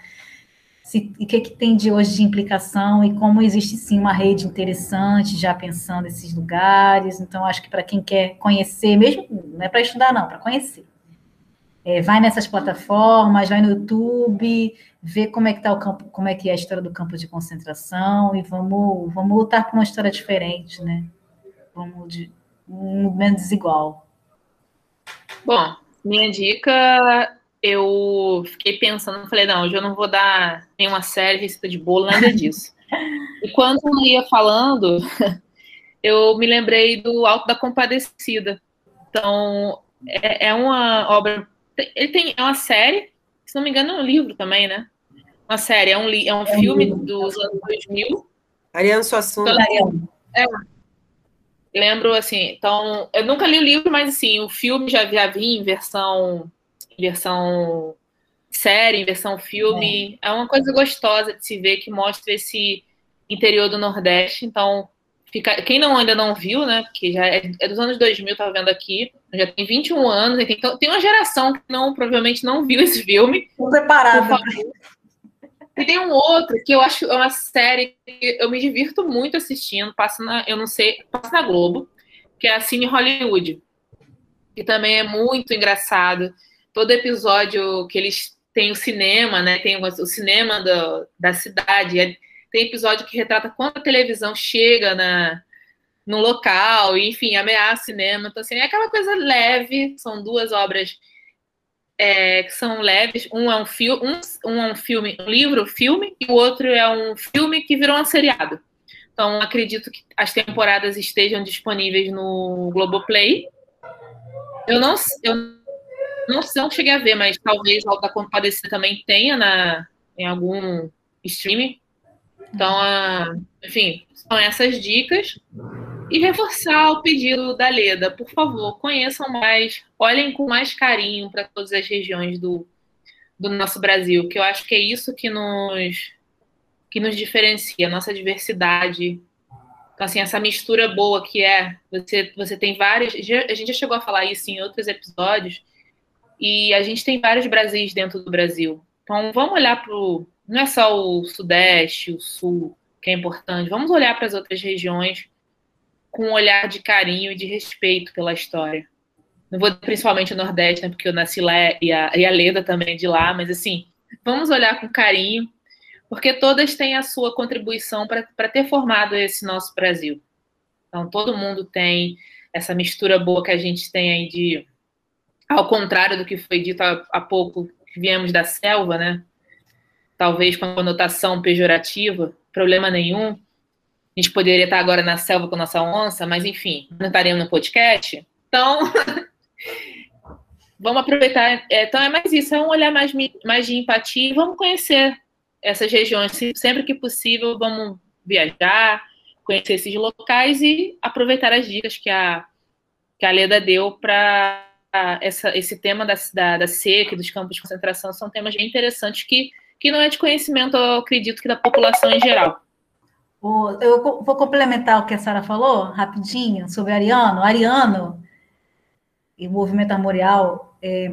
se, o que, que tem de hoje de implicação e como existe sim uma rede interessante já pensando nesses lugares. Então, acho que para quem quer conhecer, mesmo não é para estudar, não, para conhecer. É, vai nessas plataformas, vai no YouTube, vê como é que tá o campo, como é que é a história do campo de concentração e vamos, vamos lutar por uma história diferente, né? Vamos de menos desigual. Bom, minha dica eu fiquei pensando, falei, não, hoje eu não vou dar nenhuma série, receita de bolo, nada disso. e quando eu ia falando, eu me lembrei do Alto da Compadecida. Então, é, é uma obra. Ele tem é uma série, se não me engano, é um livro também, né? Uma série, é um, é um é filme um dos anos 2000. Ariano Suassuna. Então, é, lembro, assim, então, eu nunca li o livro, mas, assim, o filme já, já vi em versão versão série, versão filme. É. é uma coisa gostosa de se ver que mostra esse interior do Nordeste. Então, fica, quem não ainda não viu, né? Porque já é, é dos anos 2000, tá vendo aqui, já tem 21 anos, então tem uma geração que não provavelmente não viu esse filme. Estou preparada. E tem um outro que eu acho é uma série que eu me divirto muito assistindo, passa na, eu não sei, passa na Globo, que é a Cine Hollywood, que também é muito engraçado todo episódio que eles têm o cinema, né? Tem o cinema do, da cidade. É, tem episódio que retrata quando a televisão chega na, no local, e, enfim, ameaça cinema. Então, assim, é aquela coisa leve, são duas obras é, que são leves. Um é um, filme, um, um é um filme, um livro, filme, e o outro é um filme que virou um seriado. Então, acredito que as temporadas estejam disponíveis no Globoplay. Eu não, eu não, não cheguei a ver, mas talvez Alta Compadecida também tenha na, em algum streaming. Então, uh, enfim, são essas dicas. E reforçar o pedido da Leda, por favor, conheçam mais, olhem com mais carinho para todas as regiões do, do nosso Brasil, que eu acho que é isso que nos, que nos diferencia, a nossa diversidade. Então, assim, essa mistura boa que é, você, você tem várias, a gente já chegou a falar isso em outros episódios, e a gente tem vários Brasis dentro do Brasil. Então, vamos olhar para o. Não é só o Sudeste, o Sul, que é importante. Vamos olhar para as outras regiões com um olhar de carinho e de respeito pela história. Não vou principalmente o Nordeste, né, porque eu nasci lá e a, e a Leda também é de lá, mas assim, vamos olhar com carinho, porque todas têm a sua contribuição para ter formado esse nosso Brasil. Então, todo mundo tem essa mistura boa que a gente tem aí de ao contrário do que foi dito há, há pouco, viemos da selva, né? Talvez com conotação pejorativa, problema nenhum. A gente poderia estar agora na selva com a nossa onça, mas enfim, não estaremos no podcast. Então, vamos aproveitar. É, então, é mais isso, é um olhar mais, mais de empatia vamos conhecer essas regiões. Sempre que possível, vamos viajar, conhecer esses locais e aproveitar as dicas que a, que a Leda deu para essa, esse tema da, da, da seca e dos campos de concentração são temas bem interessantes que, que não é de conhecimento, eu acredito, que da população em geral. Eu vou complementar o que a Sara falou, rapidinho, sobre Ariano. Ariano e o movimento armorial é,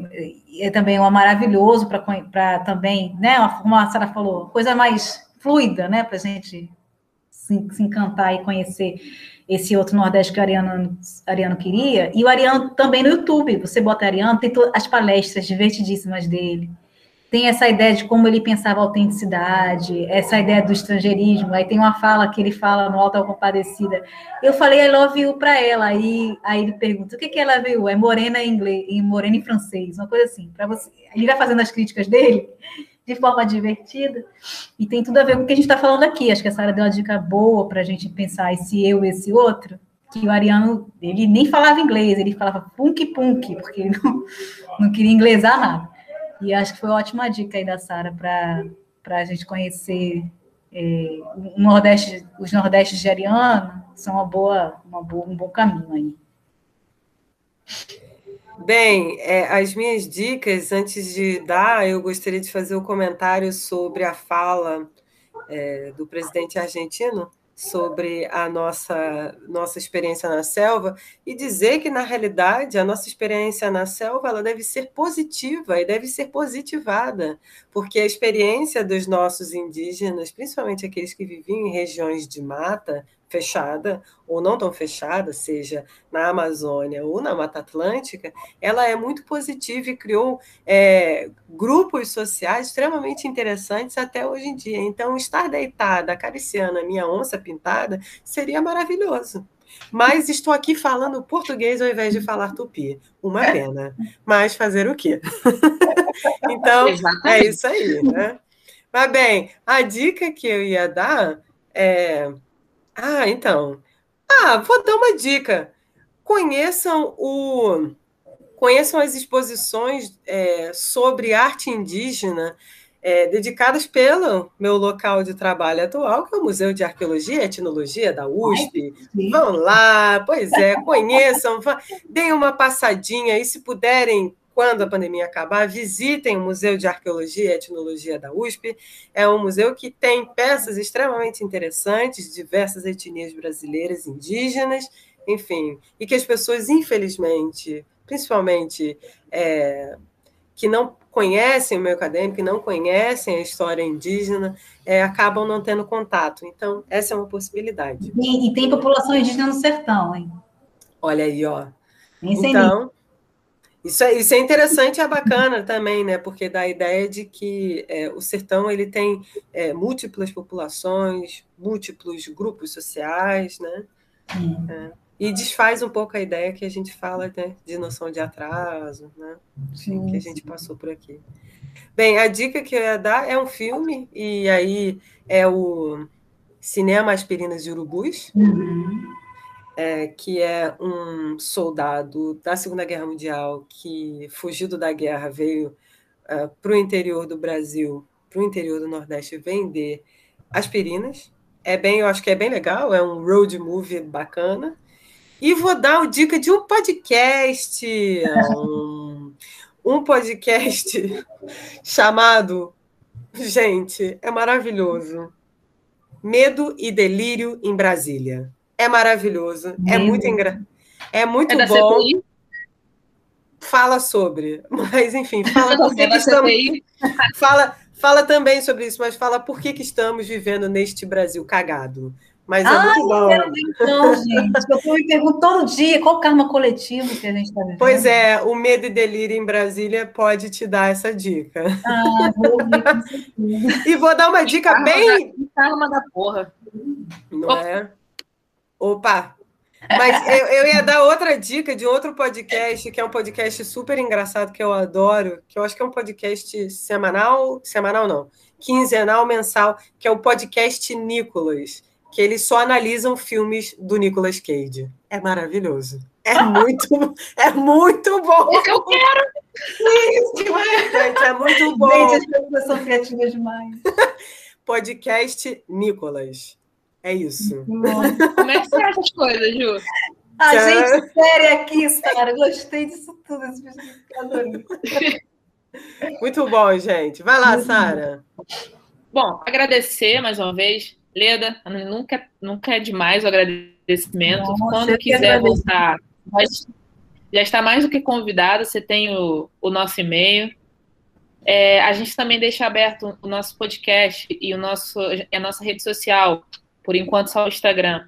é também uma maravilhoso para também, né? Como a Sara falou, coisa mais fluida, né? Para a gente se, se encantar e conhecer esse outro Nordeste que o Ariano, Ariano queria, e o Ariano também no YouTube, você bota Ariano, tem as palestras divertidíssimas dele, tem essa ideia de como ele pensava a autenticidade, essa ideia do estrangeirismo, aí tem uma fala que ele fala no Alta Compadecida, eu falei I love you para ela, aí, aí ele pergunta, o que que ela viu? É morena em inglês, morena em francês, uma coisa assim, para você, ele vai fazendo as críticas dele, de forma divertida. E tem tudo a ver com o que a gente está falando aqui. Acho que a Sara deu uma dica boa para a gente pensar esse eu, esse outro. Que o Ariano, ele nem falava inglês, ele falava punk punk, porque ele não, não queria inglesar nada. E acho que foi uma ótima dica aí da Sara para a gente conhecer é, o Nordeste, os Nordestes de Ariano, são uma boa, uma boa, um bom caminho aí. Bem, é, as minhas dicas, antes de dar, eu gostaria de fazer um comentário sobre a fala é, do presidente argentino sobre a nossa, nossa experiência na selva e dizer que, na realidade, a nossa experiência na selva ela deve ser positiva e deve ser positivada, porque a experiência dos nossos indígenas, principalmente aqueles que viviam em regiões de mata, fechada ou não tão fechada, seja na Amazônia ou na Mata Atlântica, ela é muito positiva e criou é, grupos sociais extremamente interessantes até hoje em dia. Então, estar deitada, acariciando a minha onça pintada, seria maravilhoso. Mas estou aqui falando português ao invés de falar tupi. Uma pena. Mas fazer o quê? então, Exatamente. é isso aí, né? Mas bem, a dica que eu ia dar é ah, então. Ah, vou dar uma dica. Conheçam o conheçam as exposições é, sobre arte indígena é, dedicadas pelo meu local de trabalho atual, que é o Museu de Arqueologia e Etnologia da USP. Vão lá, pois é, conheçam, deem uma passadinha e, se puderem, quando a pandemia acabar, visitem o Museu de Arqueologia e Etnologia da USP. É um museu que tem peças extremamente interessantes, de diversas etnias brasileiras, indígenas, enfim, e que as pessoas, infelizmente, principalmente é, que não conhecem o meio acadêmico, que não conhecem a história indígena, é, acabam não tendo contato. Então, essa é uma possibilidade. E, e tem população indígena no sertão, hein? Olha aí, ó. então, isso é, isso é interessante e é bacana também, né? Porque dá a ideia de que é, o sertão ele tem é, múltiplas populações, múltiplos grupos sociais, né? É, e desfaz um pouco a ideia que a gente fala né, de noção de atraso, né? Sim, que a gente passou por aqui. Bem, a dica que eu ia dar é um filme, e aí é o Cinema Aspirinas de Urubus. Uhum é, que é um soldado da Segunda Guerra Mundial que, fugido da guerra, veio uh, para o interior do Brasil, para o interior do Nordeste, vender aspirinas. É bem, eu acho que é bem legal, é um road movie bacana. E vou dar o dica de um podcast, um, um podcast chamado, gente, é maravilhoso. Medo e Delírio em Brasília. É maravilhoso, é muito engraçado. É muito é bom. CPI? Fala sobre, mas enfim, fala por que, que estamos. Fala, fala também sobre isso, mas fala por que, que estamos vivendo neste Brasil cagado. Mas é Ai, muito bom. Então, gente, eu me pergunto todo dia qual o karma coletivo que a gente está vivendo. Pois é, o medo e delírio em Brasília pode te dar essa dica. Ah, vou ouvir, E vou dar uma dica bem. Da, karma da porra. Não é? Opa! Mas eu, eu ia dar outra dica de outro podcast, que é um podcast super engraçado que eu adoro, que eu acho que é um podcast semanal, semanal não, quinzenal, mensal, que é o podcast Nicolas que eles só analisam filmes do Nicolas Cage. É maravilhoso. É muito, é muito bom. É que eu quero. Isso, gente, é muito bom. Gente, as pessoas são criativas demais. Podcast Nicolas. É isso. Como é que você acha as coisas, Ju? A ah, gente séria aqui, Sara. Gostei disso tudo. Muito bom, gente. Vai lá, Sara. Bom, agradecer mais uma vez Leda, nunca, nunca é demais o agradecimento. Nossa, Quando quiser voltar, já está mais do que convidado, você tem o, o nosso e-mail. É, a gente também deixa aberto o nosso podcast e o nosso, a nossa rede social, por enquanto só o Instagram.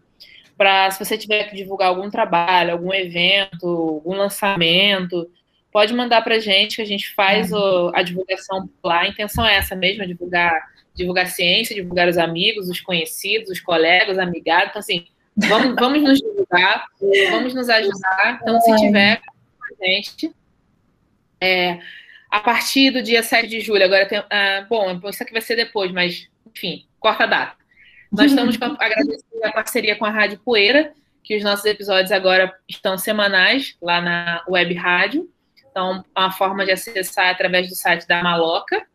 Para se você tiver que divulgar algum trabalho, algum evento, algum lançamento, pode mandar para a gente, que a gente faz uhum. o, a divulgação lá. A intenção é essa mesmo, é divulgar divulgar ciência, divulgar os amigos, os conhecidos, os colegas, os amigados. Então, assim, vamos, vamos nos divulgar, vamos nos ajudar. Então, se tiver com a gente, é, a partir do dia 7 de julho, agora tem. Ah, bom, isso aqui vai ser depois, mas, enfim, corta a data. Nós estamos agradecendo a parceria com a Rádio Poeira, que os nossos episódios agora estão semanais lá na web rádio. Então, uma forma de acessar através do site da Maloca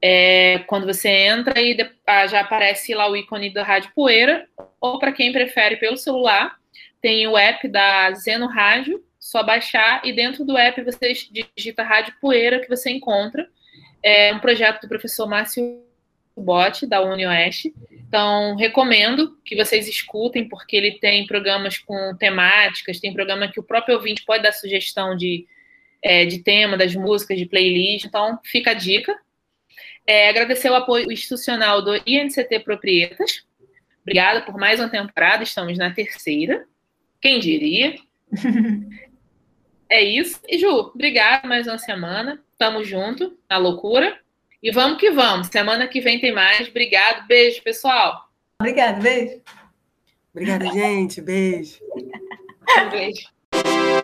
é, quando você entra e ah, já aparece lá o ícone da Rádio Poeira, ou para quem prefere pelo celular, tem o app da Zeno Rádio, só baixar e dentro do app você digita Rádio Poeira que você encontra. É um projeto do professor Márcio Bote, da UniOeste. Então, recomendo que vocês escutem, porque ele tem programas com temáticas, tem programa que o próprio ouvinte pode dar sugestão de, é, de tema, das músicas, de playlist. Então, fica a dica. É, agradecer o apoio institucional do INCT Proprietas. Obrigada por mais uma temporada, estamos na terceira. Quem diria? é isso. E Ju, obrigada mais uma semana. Tamo junto na loucura. E vamos que vamos. Semana que vem tem mais. Obrigado. Beijo, pessoal. Obrigada, beijo. Obrigada, gente. Beijo. Um beijo.